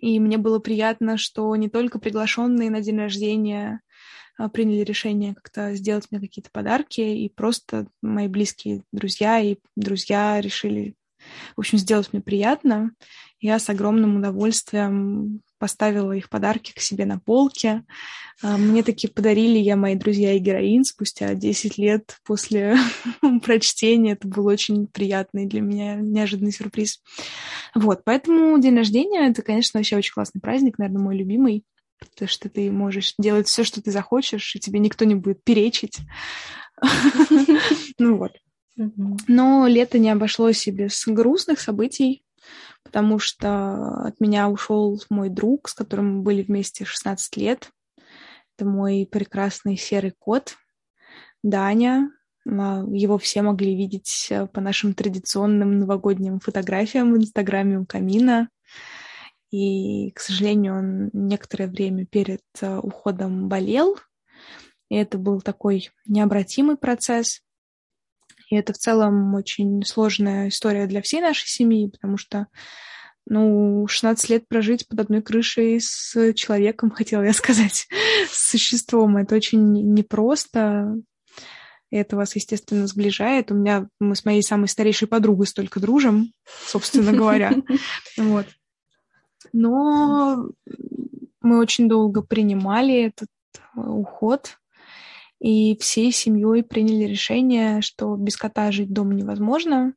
и мне было приятно, что не только приглашенные на день рождения приняли решение как-то сделать мне какие-то подарки, и просто мои близкие друзья и друзья решили, в общем, сделать мне приятно. Я с огромным удовольствием поставила их подарки к себе на полке. А, мне такие подарили я мои друзья и героин спустя 10 лет после *laughs* прочтения. Это был очень приятный для меня неожиданный сюрприз. Вот, поэтому день рождения — это, конечно, вообще очень классный праздник, наверное, мой любимый потому что ты можешь делать все, что ты захочешь, и тебе никто не будет перечить. *laughs* Ну вот. Но лето не обошлось и без грустных событий, потому что от меня ушел мой друг, с которым мы были вместе 16 лет. Это мой прекрасный серый кот Даня. А, его все могли видеть э, по нашим традиционным новогодним фотографиям в Инстаграме у камина. И, к сожалению, он некоторое время перед э, уходом болел. И это был такой необратимый процесс. И это в целом очень сложная история для всей нашей семьи, потому что ну, 16 лет прожить под одной крышей с человеком, *laughs* хотела я сказать, *laughs* с существом, это очень непросто. И это вас, естественно, сближает. У меня мы с моей самой старейшей подругой столько дружим, собственно говоря. *laughs* Вот. Но мы очень долго принимали этот э, уход, и всей семьей приняли решение, что без кота жить дома невозможно.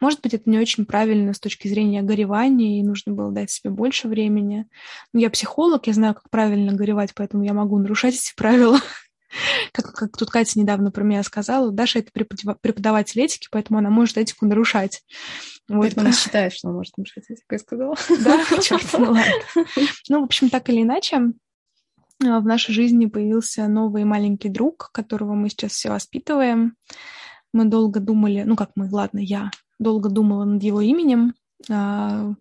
Может быть, это не очень правильно с точки зрения горевания, и нужно было дать себе больше времени. Но я психолог, я знаю, как правильно горевать, поэтому я могу нарушать эти правила. Как, как тут Катя недавно про меня сказала, Даша это преподаватель этики, поэтому она может этику нарушать. Вот. Поэтому она считает, что она может нарушать этику, я сказала. Да, *laughs* черт, ну ладно. Ну, в общем, так или иначе, а, в нашей жизни появился новый маленький друг, которого мы сейчас все воспитываем. Мы долго думали, ну как мы, ладно, я долго думала над его именем. А,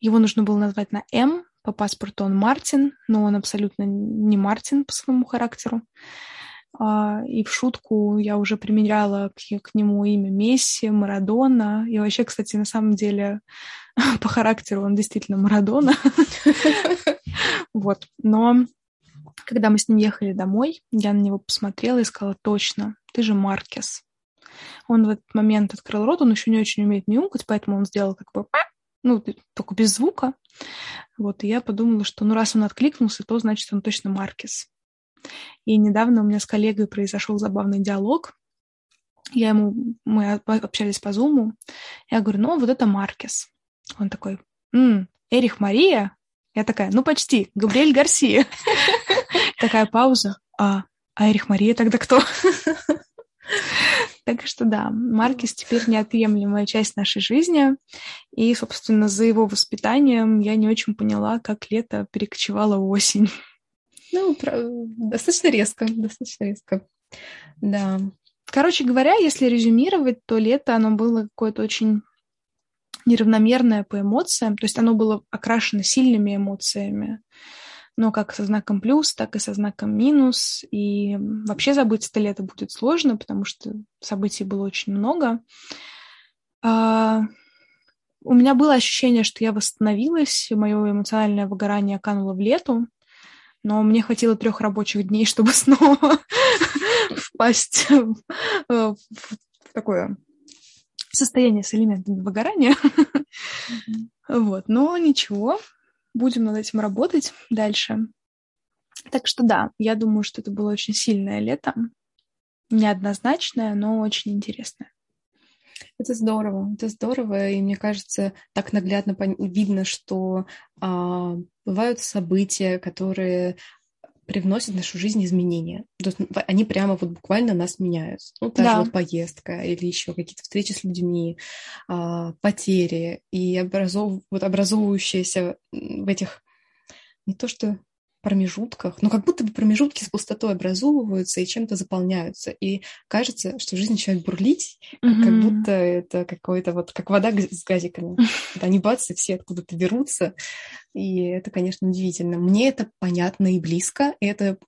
его нужно было назвать на М, по паспорту он Мартин, но он абсолютно не Мартин по своему характеру. А, и в шутку я уже примеряла к, к нему имя Месси, Марадона. И вообще, кстати, на самом деле *laughs* по характеру он действительно Марадона. *laughs* Вот. Но когда мы с ним ехали домой, я на него посмотрела и сказала, точно, ты же Маркес. Он в этот момент открыл рот, он еще не очень умеет мяукать, поэтому он сделал как бы ну, только без звука. Вот, и я подумала, что ну раз он откликнулся, то значит он точно Маркес. И недавно у меня с коллегой произошел забавный диалог. Я ему, мы общались по зуму. Я говорю, ну, вот это Маркес. Он такой, М, Эрих Мария? Я такая, ну, почти, Габриэль Гарсия. *laughs* Такая пауза. А, а Эрих Мария тогда кто? *laughs* Так что да, Маркис теперь неотъемлемая часть нашей жизни. И, собственно, за его воспитанием я не очень поняла, как лето перекочевало осень. Ну, достаточно резко, достаточно резко. Да. Короче говоря, если резюмировать, то лето, оно было какое-то очень неравномерное по эмоциям, то есть оно было окрашено сильными эмоциями но как со знаком плюс, так и со знаком минус. И вообще забыть это лето будет сложно, потому что событий было очень много. А, у меня было ощущение, что я восстановилась, мое эмоциональное выгорание кануло в лету, но мне хватило трех рабочих дней, *laughs* чтобы снова впасть в такое состояние с элементами выгорания. Вот, но ничего, будем над этим работать дальше. Так что да, я думаю, что это было очень сильное лето. Неоднозначное, но очень интересное. Это здорово, это здорово, и мне кажется, так наглядно видно, что а, бывают события, которые привносят в нашу жизнь изменения. То есть они прямо вот буквально нас меняют. Ну, та да. же вот поездка или еще какие-то встречи с людьми, а, потери и образов... вот образовывающиеся в этих не то что промежутках, но как будто бы промежутки с пустотой образовываются и чем-то заполняются. И кажется, что жизнь начинает бурлить, mm-hmm. как будто это какой-то вот, как вода с газиками. *laughs* Когда они бац, и все откуда-то берутся. И это, конечно, удивительно. Мне это понятно и близко. И это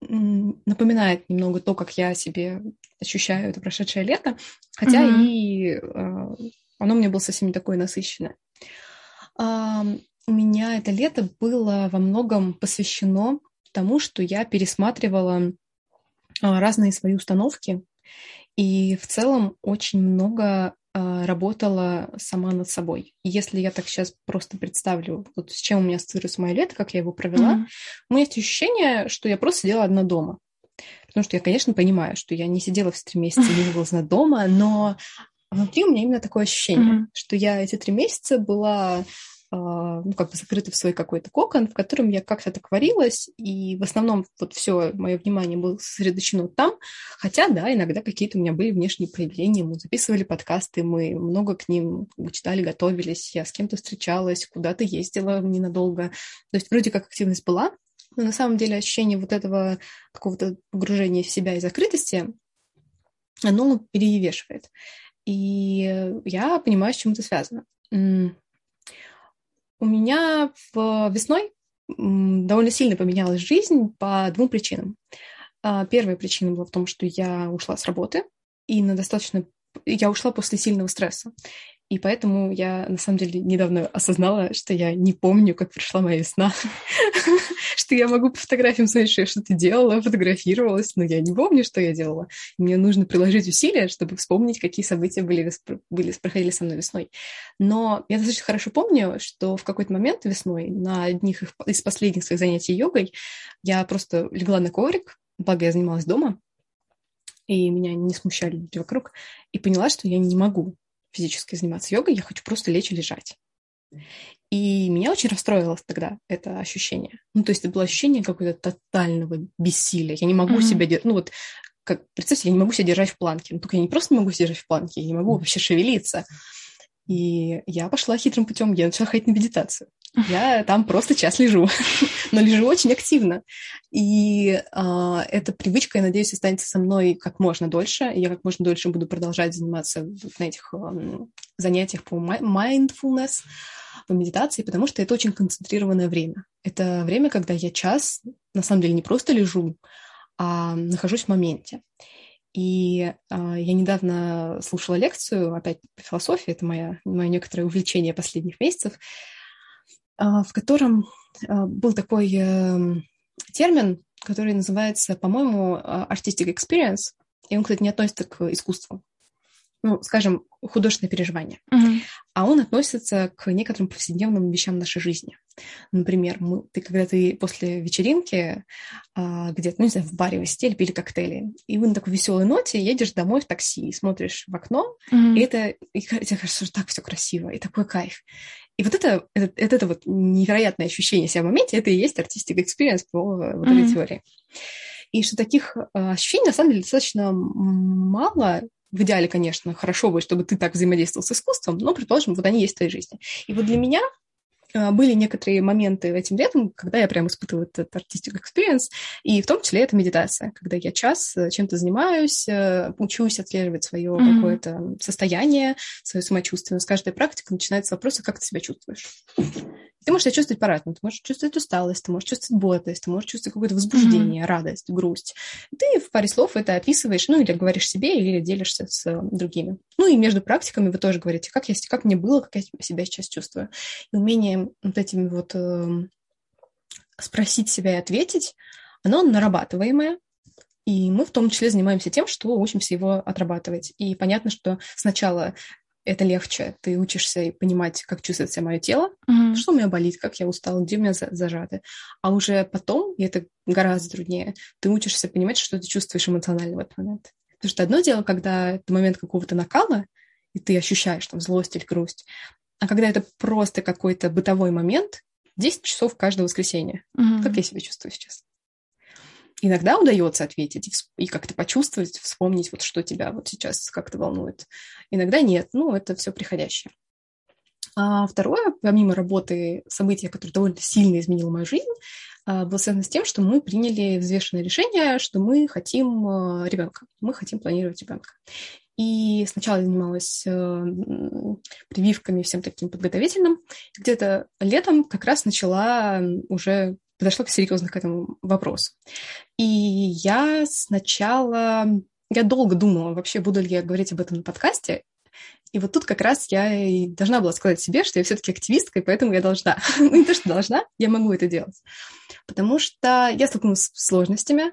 напоминает немного то, как я себе ощущаю это прошедшее лето, хотя mm-hmm. и э, оно мне было совсем не такое насыщенное у меня это лето было во многом посвящено тому, что я пересматривала а, разные свои установки и в целом очень много а, работала сама над собой. И если я так сейчас просто представлю, вот с чем у меня ассоциируется мое лето, как я его провела, mm-hmm. у меня есть ощущение, что я просто сидела одна дома. Потому что я, конечно, понимаю, что я не сидела все три месяца не *laughs* вылазна дома, но внутри у меня именно такое ощущение, mm-hmm. что я эти три месяца была ну, как бы закрыта в свой какой-то кокон, в котором я как-то так варилась, и в основном вот все мое внимание было сосредоточено там, хотя, да, иногда какие-то у меня были внешние проявления, мы записывали подкасты, мы много к ним читали, готовились, я с кем-то встречалась, куда-то ездила ненадолго, то есть вроде как активность была, но на самом деле ощущение вот этого какого-то погружения в себя и закрытости, оно перевешивает. И я понимаю, с чем это связано. У меня в весной довольно сильно поменялась жизнь по двум причинам. А, первая причина была в том, что я ушла с работы, и на достаточно... Я ушла после сильного стресса. И поэтому я, на самом деле, недавно осознала, что я не помню, как пришла моя весна. *laughs* что я могу по фотографиям смотреть, что я что-то делала, фотографировалась, но я не помню, что я делала. Мне нужно приложить усилия, чтобы вспомнить, какие события были, были, проходили со мной весной. Но я достаточно хорошо помню, что в какой-то момент весной на одних из последних своих занятий йогой я просто легла на коврик, благо я занималась дома, и меня не смущали люди вокруг, и поняла, что я не могу физически заниматься йогой, я хочу просто лечь и лежать. И меня очень расстроило тогда это ощущение. Ну, то есть это было ощущение какого-то тотального бессилия. Я не могу mm-hmm. себя держать. Ну, вот, как, представьте, я не могу себя держать в планке. Ну, только я не просто не могу себя держать в планке, я не могу вообще шевелиться. И я пошла хитрым путем, я начала ходить на медитацию. Я там просто час лежу, *laughs* но лежу очень активно. И э, эта привычка, я надеюсь, останется со мной как можно дольше. Я как можно дольше буду продолжать заниматься на этих э, занятиях по mindfulness, по медитации, потому что это очень концентрированное время. Это время, когда я час, на самом деле, не просто лежу, а нахожусь в моменте. И э, я недавно слушала лекцию, опять по философии, это моя, мое некоторое увлечение последних месяцев, а, в котором а, был такой эм, термин, который называется, по-моему, artistic experience, и он, кстати, не относится к искусству. Ну, скажем, художественное переживание, uh-huh. а он относится к некоторым повседневным вещам нашей жизни. Например, мы, ты, когда ты после вечеринки а, где-то, ну, не знаю, в баре вы сидели, пили коктейли, и вы на такой веселой ноте едешь домой в такси, и смотришь в окно, uh-huh. и это, и тебе кажется, что так все красиво, и такой кайф. И вот это, это, это, это вот невероятное ощущение себя в моменте, это и есть артистик experience по вот этой mm-hmm. теории. И что таких а, ощущений, на самом деле, достаточно мало, в идеале, конечно, хорошо бы, чтобы ты так взаимодействовал с искусством, но, предположим, вот они есть в твоей жизни. И вот для меня а, были некоторые моменты этим летом, когда я прям испытывала этот artistic experience, и в том числе это медитация, когда я час э, чем-то занимаюсь, э, учусь отслеживать свое mm-hmm. какое-то состояние, свое самочувствие. с каждой практикой начинается с вопроса, как ты себя чувствуешь. Ты можешь себя чувствовать по-разному. Ты можешь чувствовать усталость, ты можешь чувствовать бодрость, ты можешь чувствовать какое-то возбуждение, mm-hmm. радость, грусть. Ты в паре слов это описываешь, ну, или говоришь себе, или делишься с э, другими. Ну, и между практиками вы тоже говорите, как, я, как мне было, как я себя сейчас чувствую. И умение вот этими вот э, спросить себя и ответить, оно нарабатываемое, и мы в том числе занимаемся тем, что учимся его отрабатывать. И понятно, что сначала это легче. Ты учишься понимать, как чувствует себя мое тело, mm-hmm. что у меня болит, как я устала, где у меня зажаты. А уже потом, и это гораздо труднее, ты учишься понимать, что ты чувствуешь эмоционально в этот момент. Потому что одно дело, когда это момент какого-то накала, и ты ощущаешь там злость или грусть, а когда это просто какой-то бытовой момент, 10 часов каждое воскресенье. Mm-hmm. Как я себя чувствую сейчас? Иногда удается ответить и, как-то почувствовать, вспомнить, вот что тебя вот сейчас как-то волнует. Иногда нет, ну, это все приходящее. А второе, помимо работы, события, которое довольно сильно изменило мою жизнь, а, было связано с тем, что мы приняли взвешенное решение, что мы хотим а, ребенка, мы хотим планировать ребенка. И сначала я занималась э, прививками всем таким подготовительным. Где-то летом как раз начала уже подошла серьезно к этому вопросу. И я сначала, я долго думала, вообще буду ли я говорить об этом на подкасте, и вот тут как раз я и должна была сказать себе, что я все-таки активистка, и поэтому я должна. *laughs* ну, не то, что должна, я могу это делать. Потому что я столкнулась с сложностями,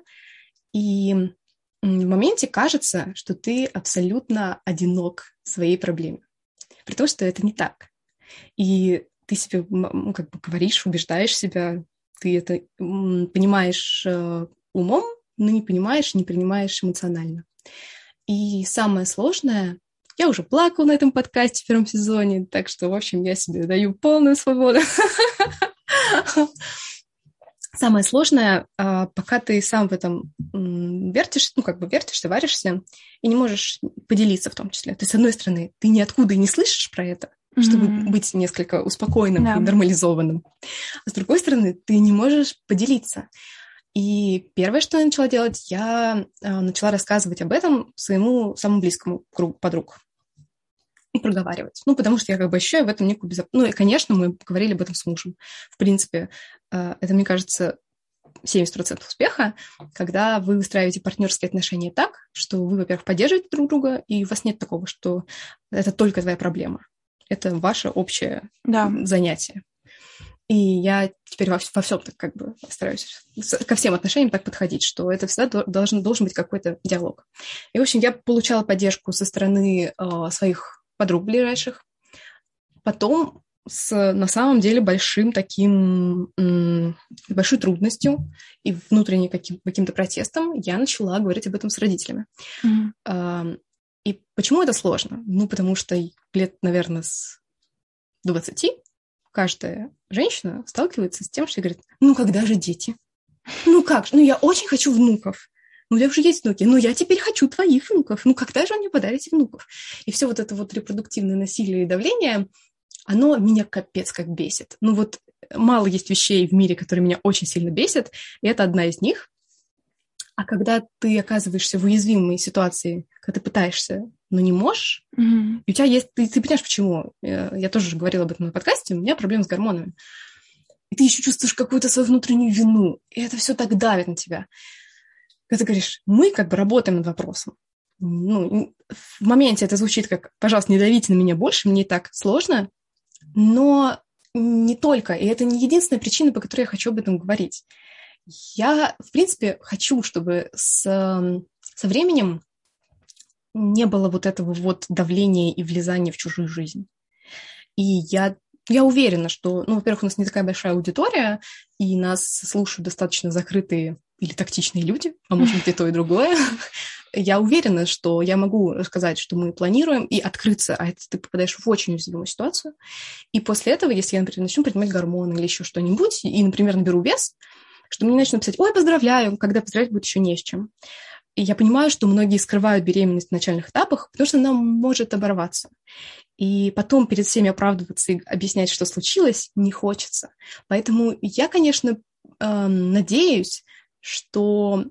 и в моменте кажется, что ты абсолютно одинок в своей проблеме. При том, что это не так. И ты себе ну, как бы говоришь, убеждаешь себя, ты это понимаешь э, умом, но не понимаешь, не принимаешь эмоционально. И самое сложное, я уже плакала на этом подкасте в первом сезоне, так что, в общем, я себе даю полную свободу. Самое сложное, а, пока ты сам в этом вертишь, ну, как бы вертишься, варишься, и не можешь поделиться в том числе. То есть, с одной стороны, ты ниоткуда и не слышишь про это, mm-hmm. чтобы быть несколько успокоенным да. и нормализованным. А с другой стороны, ты не можешь поделиться. И первое, что я начала делать, я а, начала рассказывать об этом своему самому близкому кругу подруг и проговаривать. Ну, потому что я как бы ощущаю в этом некую безопасность. Ну, и, конечно, мы говорили об этом с мужем. В принципе, а, это, мне кажется, 70% успеха, когда вы выстраиваете партнерские отношения так, что вы, во-первых, поддерживаете друг друга, и у вас нет такого, что это только твоя проблема это ваше общее да. занятие. И я теперь во, во всем так как бы стараюсь ко всем отношениям так подходить, что это всегда должен, должен быть какой-то диалог. И, в общем, я получала поддержку со стороны э, своих подруг ближайших. Потом с на самом деле большим таким, большой трудностью и внутренним каким, каким-то протестом я начала говорить об этом с родителями. Mm-hmm. И почему это сложно? Ну, потому что лет, наверное, с 20 каждая женщина сталкивается с тем, что говорит, ну, когда же дети? Ну как же? Ну, я очень хочу внуков. Ну, у тебя уже есть внуки. Ну, я теперь хочу твоих внуков. Ну, когда же вы мне подарите внуков? И все вот это вот репродуктивное насилие и давление, оно меня капец как бесит. Ну, вот мало есть вещей в мире, которые меня очень сильно бесят, и это одна из них. А когда ты оказываешься в уязвимой ситуации, когда ты пытаешься, но не можешь, mm-hmm. и у тебя есть... Ты, ты понимаешь, почему? Я, я тоже говорила об этом на подкасте, у меня проблемы с гормонами. И ты еще чувствуешь какую-то свою внутреннюю вину, и это все так давит на тебя. Когда ты говоришь, мы как бы работаем над вопросом. Ну, в моменте это звучит как, пожалуйста, не давите на меня больше, мне и так сложно, но не только, и это не единственная причина, по которой я хочу об этом говорить. Я, в принципе, хочу, чтобы с, со временем не было вот этого вот давления и влезания в чужую жизнь. И я, я уверена, что, ну, во-первых, у нас не такая большая аудитория, и нас слушают достаточно закрытые или тактичные люди, а может быть и то, и другое. *laughs* Я уверена, что я могу рассказать, что мы планируем, и открыться, а это ты попадаешь в очень уязвимую ситуацию. И после этого, если я, например, начну принимать гормоны или еще что-нибудь, и, например, наберу вес, что мне начнут писать, ой, поздравляю, когда поздравлять будет еще не с чем. И я понимаю, что многие скрывают беременность в начальных этапах, потому что она может оборваться. И потом перед всеми оправдываться и объяснять, что случилось, не хочется. Поэтому я, конечно, эм, надеюсь, что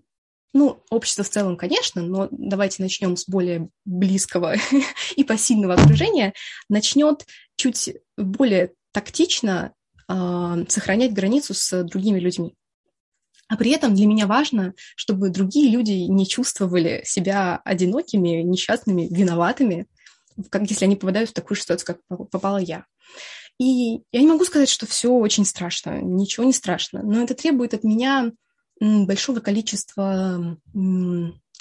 ну, общество в целом, конечно, но давайте начнем с более близкого *laughs* и пассивного окружения, начнет чуть более тактично э, сохранять границу с другими людьми. А при этом для меня важно, чтобы другие люди не чувствовали себя одинокими, несчастными, виноватыми, как если они попадают в такую ситуацию, как попала я. И я не могу сказать, что все очень страшно, ничего не страшно, но это требует от меня большого количества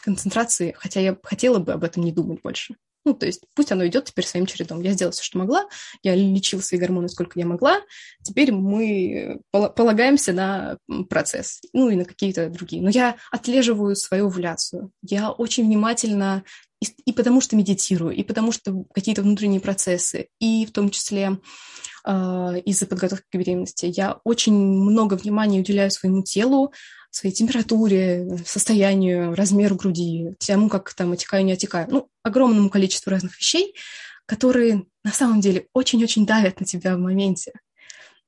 концентрации, хотя я хотела бы об этом не думать больше. Ну, то есть пусть оно идет теперь своим чередом. Я сделала все, что могла, я лечила свои гормоны сколько я могла, теперь мы полагаемся на процесс, ну и на какие-то другие. Но я отслеживаю свою овуляцию. Я очень внимательно и потому что медитирую, и потому что какие-то внутренние процессы, и в том числе э, из-за подготовки к беременности. Я очень много внимания уделяю своему телу, своей температуре, состоянию, размеру груди, тому, как там отекаю, не отекаю. Ну, огромному количеству разных вещей, которые на самом деле очень-очень давят на тебя в моменте.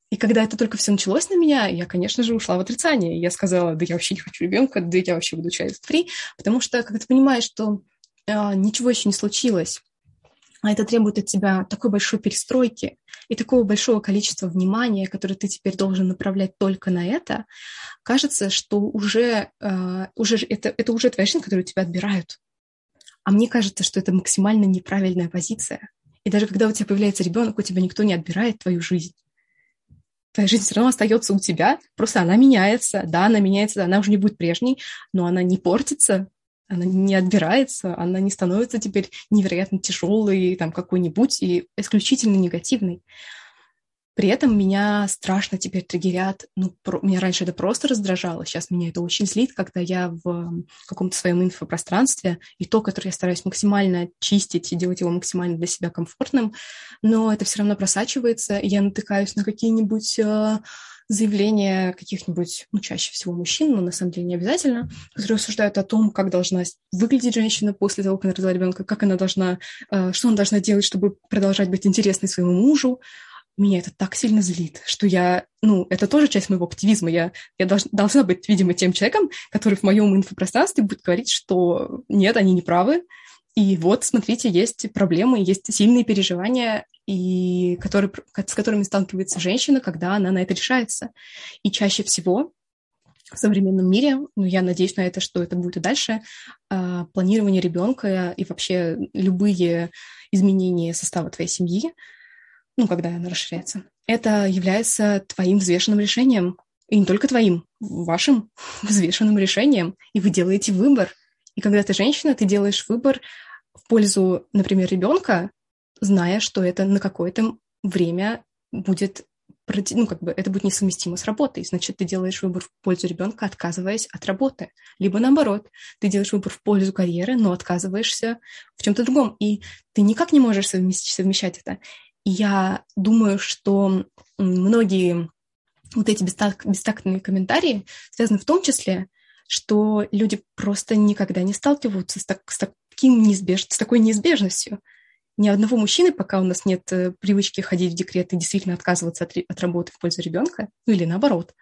И когда это только все началось на меня, я, конечно же, ушла в отрицание. Я сказала, да я вообще не хочу ребенка, да я вообще буду child free, потому что, когда ты понимаешь, что э, ничего еще не случилось, а это требует от тебя такой большой перестройки и такого большого количества внимания, которое ты теперь должен направлять только на это, кажется, что уже, э, уже это, это уже твоя жизнь, которую тебя отбирают. А мне кажется, что это максимально неправильная позиция. И даже когда у тебя появляется ребенок, у тебя никто не отбирает твою жизнь. Твоя жизнь все равно остается у тебя, просто она меняется. Да, она меняется, она уже не будет прежней, но она не портится, она не отбирается, она не становится теперь невероятно тяжелой, там какой-нибудь и исключительно негативной. При этом меня страшно теперь триггерят. Ну, про... меня раньше это просто раздражало, сейчас меня это очень злит, когда я в каком-то своем инфопространстве, и то, которое я стараюсь максимально чистить и делать его максимально для себя комфортным, но это все равно просачивается, и я натыкаюсь на какие-нибудь э, заявления каких-нибудь, ну, чаще всего мужчин, но на самом деле не обязательно, которые рассуждают о том, как должна выглядеть женщина после того, как она родила ребенка, как она должна, э, что она должна делать, чтобы продолжать быть интересной своему мужу. Меня это так сильно злит, что я, ну, это тоже часть моего активизма. Я, я долж, должна быть, видимо, тем человеком, который в моем инфопространстве будет говорить, что нет, они не правы, и вот, смотрите, есть проблемы, есть сильные переживания, и которые, с которыми сталкивается женщина, когда она на это решается. И чаще всего в современном мире, ну, я надеюсь на это, что это будет и дальше, а, планирование ребенка и вообще любые изменения состава твоей семьи, ну, когда она расширяется, это является твоим взвешенным решением. И не только твоим, вашим *laughs* взвешенным решением. И вы делаете выбор. Когда ты женщина, ты делаешь выбор в пользу, например, ребенка, зная, что это на какое-то время будет ну, как бы это будет несовместимо с работой. Значит, ты делаешь выбор в пользу ребенка, отказываясь от работы. Либо наоборот, ты делаешь выбор в пользу карьеры, но отказываешься в чем-то другом. И ты никак не можешь совместить, совмещать это. И я думаю, что многие вот эти бестак, бестактные комментарии связаны в том числе, что люди просто никогда не сталкиваются с, так, с таким неизбеж... с такой неизбежностью ни одного мужчины, пока у нас нет э, привычки ходить в декрет и действительно отказываться от, от работы в пользу ребенка, ну или наоборот,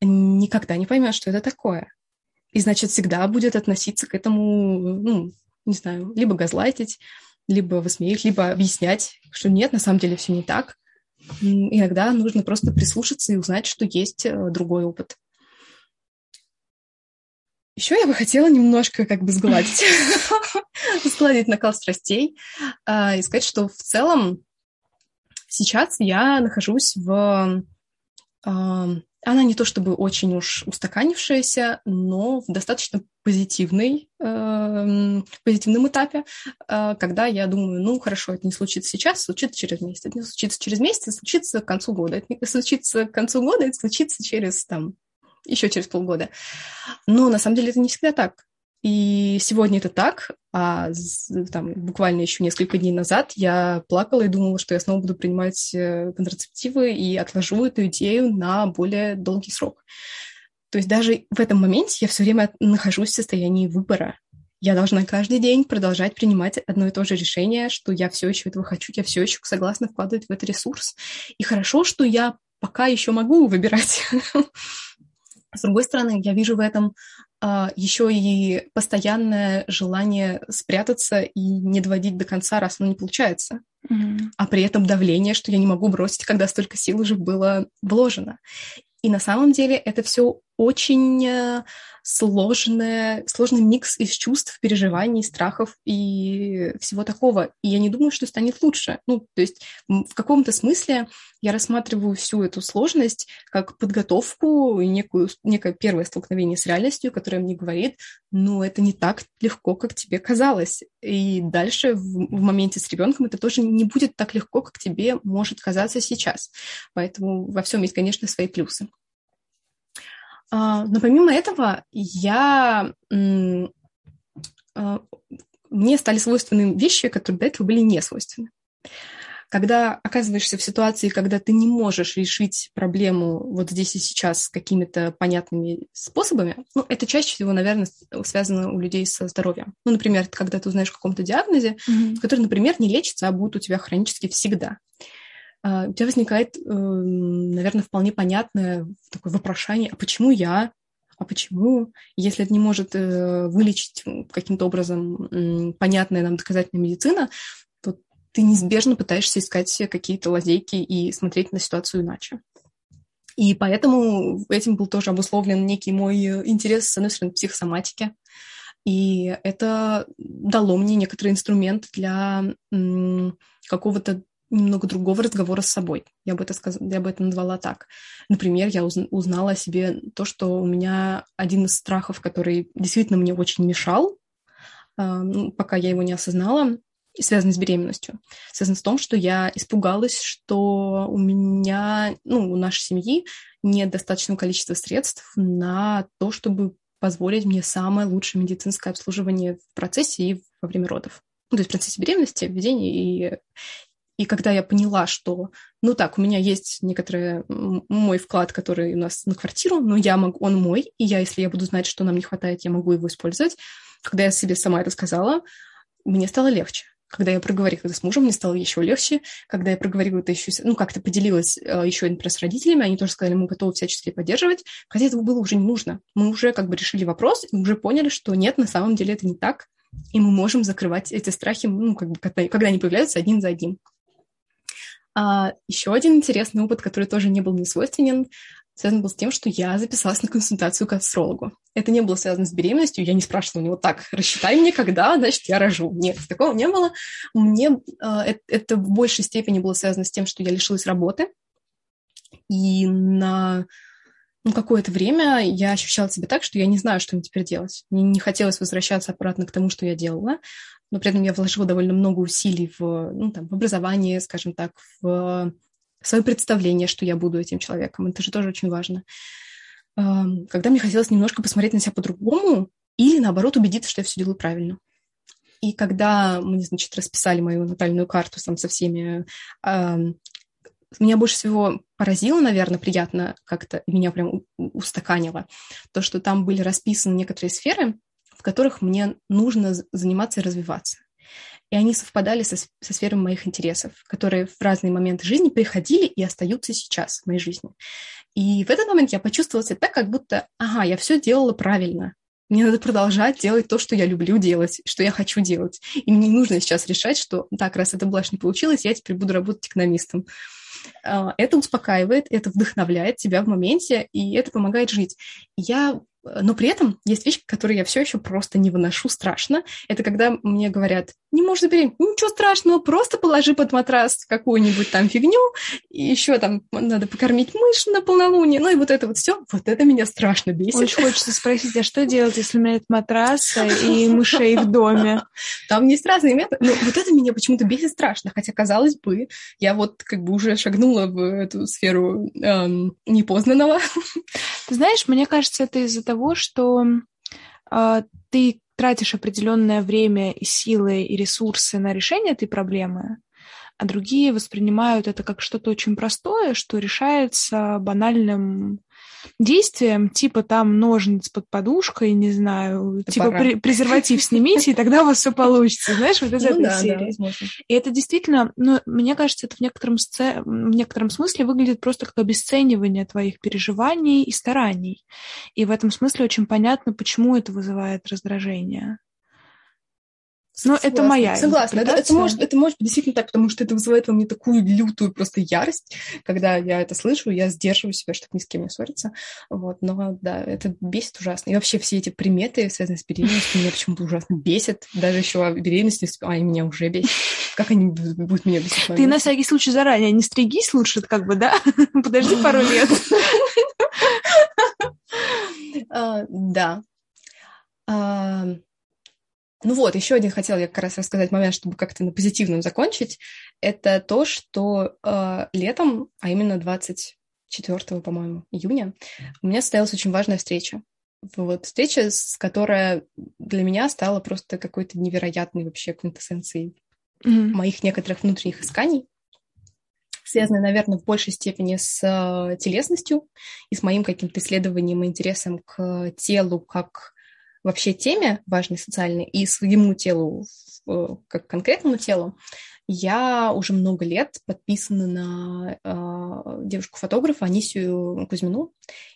никогда не поймет, что это такое. И значит, всегда будет относиться к этому, ну, не знаю, либо газлайтить, либо высмеять, либо объяснять, что нет, на самом деле все не так. Иногда нужно просто прислушаться и узнать, что есть э, другой опыт. Еще я бы хотела немножко как бы сгладить, *laughs* сгладить накал страстей а, и сказать, что в целом сейчас я нахожусь в а, она не то чтобы очень уж устаканившаяся, но в достаточно позитивной, э, позитивном этапе, когда я думаю, ну хорошо, это не случится сейчас, случится через месяц, это не случится через месяц, это случится к концу года, это не случится к концу года, это случится через там еще через полгода. Но на самом деле это не всегда так. И сегодня это так, а там, буквально еще несколько дней назад я плакала и думала, что я снова буду принимать э, контрацептивы и отложу эту идею на более долгий срок. То есть даже в этом моменте я все время нахожусь в состоянии выбора. Я должна каждый день продолжать принимать одно и то же решение, что я все еще этого хочу, я все еще согласна вкладывать в этот ресурс. И хорошо, что я пока еще могу выбирать. *laughs* С другой стороны, я вижу в этом а, еще и постоянное желание спрятаться и не доводить до конца, раз оно не получается. Mm-hmm. А при этом давление, что я не могу бросить, когда столько сил уже было вложено. И на самом деле это все очень сложное, сложный микс из чувств, переживаний, страхов и всего такого. И я не думаю, что станет лучше. Ну, то есть в каком-то смысле я рассматриваю всю эту сложность как подготовку и некую, некое первое столкновение с реальностью, которое мне говорит, ну, это не так легко, как тебе казалось. И дальше в, в моменте с ребенком это тоже не будет так легко, как тебе может казаться сейчас. Поэтому во всем есть, конечно, свои плюсы. А, но помимо этого, я а, мне стали свойственны вещи, которые до этого были не свойственны. Когда оказываешься в ситуации, когда ты не можешь решить проблему вот здесь и сейчас какими-то понятными способами, ну, это чаще всего, наверное, связано у людей со здоровьем. Ну, например, когда ты узнаешь о каком-то диагнозе, mm-hmm. который, например, не лечится, а будет у тебя хронически всегда. У тебя возникает, эм, наверное, вполне понятное такое вопрошание, а почему я? А почему, если это не может э, вылечить каким-то образом понятная нам доказательная медицина, то ты неизбежно пытаешься искать какие-то лазейки и смотреть на ситуацию иначе. И поэтому этим был тоже обусловлен некий мой интерес, с одной стороны, к психосоматике. И это дало мне некоторый инструмент для какого-то немного другого разговора с собой. Я бы это, сказ... я бы это назвала так. Например, я уз... узнала о себе то, что у меня один из страхов, который действительно мне очень мешал, э, пока я его не осознала, связан с беременностью. Связан с том, что я испугалась, что у меня, ну, у нашей семьи нет достаточного количества средств на то, чтобы позволить мне самое лучшее медицинское обслуживание в процессе и во время родов. Ну, то есть в процессе беременности, введения и, и когда я поняла, что, ну так, у меня есть некоторый мой вклад, который у нас на квартиру, но я могу, он мой, и я, если я буду знать, что нам не хватает, я могу его использовать. Когда я себе сама это сказала, мне стало легче. Когда я проговорила это с мужем, мне стало еще легче. Когда я проговорила это еще, ну, как-то поделилась э, еще, например, с родителями, они тоже сказали, мы готовы всячески поддерживать, хотя этого было уже не нужно. Мы уже как бы решили вопрос и уже поняли, что нет, на самом деле это не так, и мы можем закрывать эти страхи, ну, как бы, когда, когда они появляются один за одним. А еще один интересный опыт, который тоже не был мне свойственен, связан был с тем, что я записалась на консультацию к астрологу. Это не было связано с беременностью, я не спрашивала у него, так, рассчитай мне, когда, значит, я рожу. Нет, такого не было. Мне э, это, в большей степени было связано с тем, что я лишилась работы, и на ну, какое-то время я ощущала себя так, что я не знаю, что мне теперь делать. Мне не хотелось возвращаться обратно к тому, что я делала но при этом я вложила довольно много усилий в, ну, там, в образование, скажем так, в свое представление, что я буду этим человеком. Это же тоже очень важно. Когда мне хотелось немножко посмотреть на себя по-другому или, наоборот, убедиться, что я все делаю правильно. И когда мы, значит, расписали мою натальную карту там, со всеми меня больше всего поразило, наверное, приятно как-то, меня прям устаканило, то, что там были расписаны некоторые сферы, в которых мне нужно заниматься и развиваться. И они совпадали со, со сферой моих интересов, которые в разные моменты жизни приходили и остаются сейчас в моей жизни. И в этот момент я почувствовала себя так, как будто, ага, я все делала правильно. Мне надо продолжать делать то, что я люблю делать, что я хочу делать. И мне не нужно сейчас решать, что так, раз эта блажь не получилась, я теперь буду работать экономистом. А, это успокаивает, это вдохновляет тебя в моменте, и это помогает жить. Я но при этом есть вещь, которую я все еще просто не выношу страшно. Это когда мне говорят, не можешь забеременеть. Ничего страшного, просто положи под матрас какую-нибудь там фигню, и еще там надо покормить мышь на полнолуние, ну и вот это вот все, вот это меня страшно бесит. Очень хочется спросить, а что делать, если у меня нет матраса и *laughs* мышей в доме? Там есть разные методы, но вот это меня почему-то бесит страшно, хотя, казалось бы, я вот как бы уже шагнула в эту сферу эм, непознанного. Ты знаешь, мне кажется, это из-за того, что э, ты тратишь определенное время и силы и ресурсы на решение этой проблемы, а другие воспринимают это как что-то очень простое, что решается банальным действием, типа там ножниц под подушкой, не знаю, это типа при, презерватив снимите, и тогда у вас все получится, знаешь, вот из ну, этой да, серии. Да, и это действительно, ну, мне кажется, это в некотором, сце... в некотором смысле выглядит просто как обесценивание твоих переживаний и стараний. И в этом смысле очень понятно, почему это вызывает раздражение. Но ну, это моя Согласна. Это, это, может, это может быть действительно так, потому что это вызывает во мне такую лютую просто ярость, когда я это слышу, я сдерживаю себя, чтобы ни с кем не ссориться. Вот. Но да, это бесит ужасно. И вообще все эти приметы, связанные с беременностью, меня почему-то ужасно бесит. Даже еще о беременности, а они меня уже бесят. Как они будут меня бесить? Ты на всякий случай заранее не стригись лучше, как бы, да? *laughs* Подожди пару лет. *laughs* А, да. Ну вот, еще один хотела я как раз рассказать момент, чтобы как-то на позитивном закончить. Это то, что э, летом, а именно 24, по-моему, июня, у меня состоялась очень важная встреча. Вот встреча, с которая для меня стала просто какой-то невероятной вообще квинтэссенцией mm-hmm. моих некоторых внутренних исканий, связанной, наверное, в большей степени с э, телесностью и с моим каким-то исследованием и интересом к телу как вообще теме важной социальной и своему телу, как конкретному телу, я уже много лет подписана на э, девушку-фотографа Анисию Кузьмину,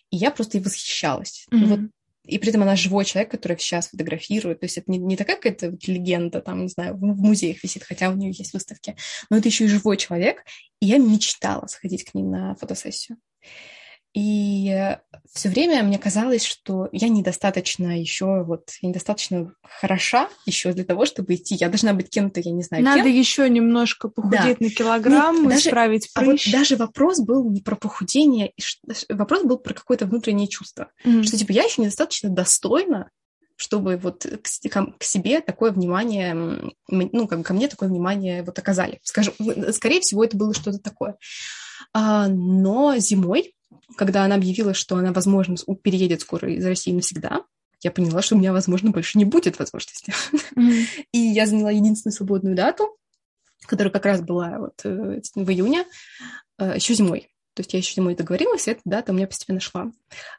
и я просто и восхищалась. Mm-hmm. Вот, и при этом она живой человек, который сейчас фотографирует. То есть это не, не такая какая-то вот легенда, там, не знаю, в, в музеях висит, хотя у нее есть выставки, но это еще и живой человек, и я мечтала сходить к ней на фотосессию. И все время мне казалось, что я недостаточно еще, вот, я недостаточно хороша еще для того, чтобы идти. Я должна быть кем-то, я не знаю, Надо кем. еще немножко похудеть да. на килограмм, ну, исправить прыщ. А вот даже вопрос был не про похудение, вопрос был про какое-то внутреннее чувство. Mm. Что, типа, я еще недостаточно достойна, чтобы вот к, к себе такое внимание, ну, как ко мне такое внимание вот оказали. Скажем, скорее всего, это было что-то такое. А, но зимой когда она объявила, что она, возможно, переедет скоро из России навсегда, я поняла, что у меня, возможно, больше не будет возможности. Mm-hmm. *laughs* И я заняла единственную свободную дату, которая как раз была вот э, в июне, э, еще зимой. То есть я еще зимой договорилась, и эта дата у меня постепенно шла.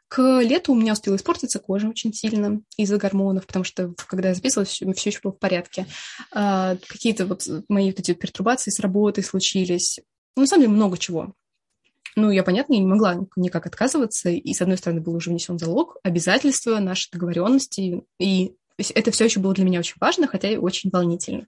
К лету у меня успела испортиться кожа очень сильно из-за гормонов, потому что когда я записывалась, все, все еще было в порядке. А, какие-то вот мои вот эти пертурбации с работой случились. Ну, на самом деле много чего. Ну, я, понятно, я не могла никак отказываться, и, с одной стороны, был уже внесен залог, обязательства, наши договоренности, и это все еще было для меня очень важно, хотя и очень волнительно.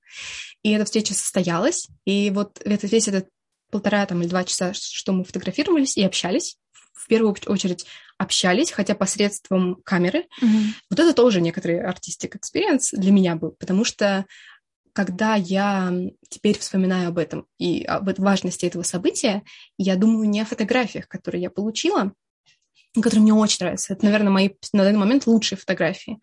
И эта встреча состоялась, и вот весь этот полтора там, или два часа, что мы фотографировались и общались, в первую очередь общались, хотя посредством камеры. Mm-hmm. Вот это тоже некоторый artistic experience для меня был, потому что когда я теперь вспоминаю об этом и об важности этого события, я думаю не о фотографиях, которые я получила, которые мне очень нравятся. Это, наверное, мои на данный момент лучшие фотографии,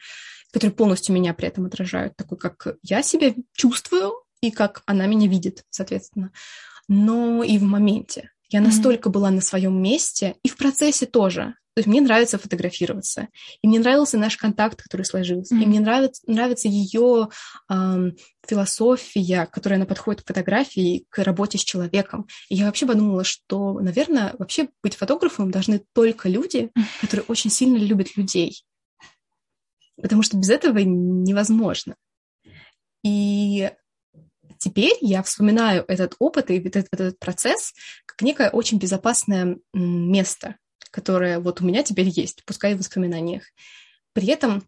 которые полностью меня при этом отражают, такой, как я себя чувствую и как она меня видит, соответственно. Но и в моменте. Я настолько mm-hmm. была на своем месте, и в процессе тоже. То есть мне нравится фотографироваться, и мне нравился наш контакт, который сложился, mm-hmm. и мне нравится, нравится ее эм, философия, которая она подходит к фотографии, к работе с человеком. И я вообще подумала, что, наверное, вообще быть фотографом должны только люди, которые очень сильно любят людей, потому что без этого невозможно. И теперь я вспоминаю этот опыт и этот, этот процесс как некое очень безопасное место, которое вот у меня теперь есть, пускай в воспоминаниях. При этом,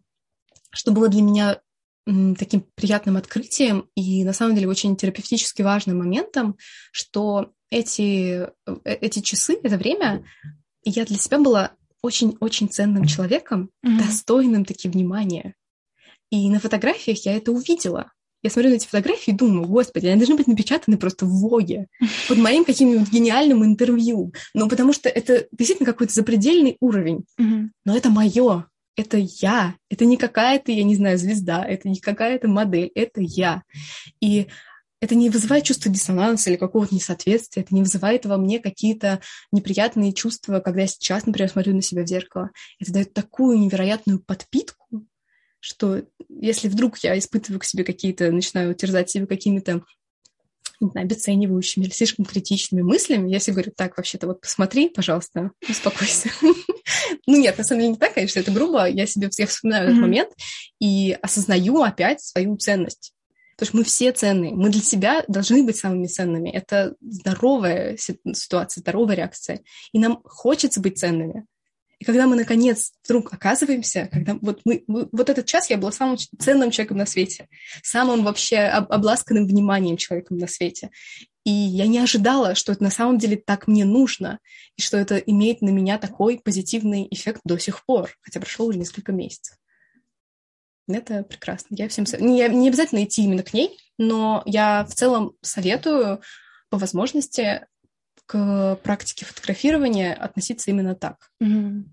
что было для меня таким приятным открытием и на самом деле очень терапевтически важным моментом, что эти, э, эти часы, это время, я для себя была очень-очень ценным человеком, mm-hmm. достойным таки внимания. И на фотографиях я это увидела. Я смотрю на эти фотографии и думаю, господи, они должны быть напечатаны просто в Воге, под моим каким-нибудь гениальным интервью. Ну, потому что это действительно какой-то запредельный уровень. Но это мое, это я, это не какая-то, я не знаю, звезда, это не какая-то модель, это я. И это не вызывает чувство диссонанса или какого-то несоответствия, это не вызывает во мне какие-то неприятные чувства, когда я сейчас, например, смотрю на себя в зеркало. Это дает такую невероятную подпитку, что если вдруг я испытываю к себе какие-то, начинаю терзать себе какими-то не знаю, обесценивающими или слишком критичными мыслями, если говорю, так, вообще-то вот посмотри, пожалуйста, успокойся. *laughs* Ну нет, на самом деле не так, конечно, это грубо. Я себе я вспоминаю этот момент и осознаю опять свою ценность. Потому что мы все ценные. Мы для себя должны быть самыми ценными. Это здоровая ситуация, здоровая реакция. И нам хочется быть ценными. И когда мы, наконец, вдруг оказываемся, когда вот мы, мы вот этот час я была самым ценным человеком на свете, самым вообще об, обласканным вниманием человеком на свете. И я не ожидала, что это на самом деле так мне нужно, и что это имеет на меня такой позитивный эффект до сих пор, хотя прошло уже несколько месяцев. Это прекрасно. Я всем не, не обязательно идти именно к ней, но я в целом советую по возможности к практике фотографирования относиться именно так. Mm-hmm.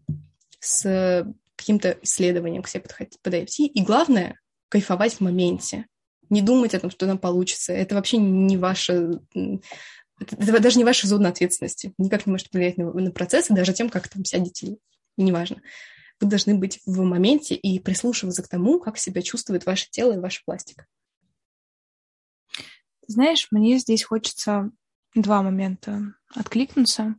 С каким-то исследованием к себе подходить, подойти. И главное, кайфовать в моменте. Не думать о том, что нам получится. Это вообще не ваша... Это даже не ваша зона ответственности. Никак не может повлиять на, на процессы, даже тем, как там сядете. И неважно. Вы должны быть в моменте и прислушиваться к тому, как себя чувствует ваше тело и ваш пластик. Знаешь, мне здесь хочется два момента откликнуться.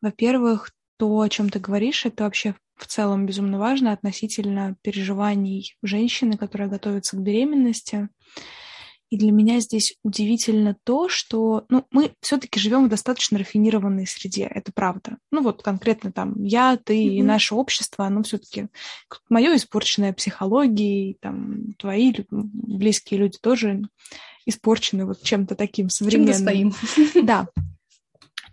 Во-первых, то, о чем ты говоришь, это вообще в целом безумно важно относительно переживаний женщины, которая готовится к беременности. И для меня здесь удивительно то, что ну, мы все-таки живем в достаточно рафинированной среде, это правда. Ну вот конкретно там я, ты mm-hmm. и наше общество, оно все-таки мое испорченное психологией, там твои близкие люди тоже испорчены вот чем-то таким современным. Чем-то Да.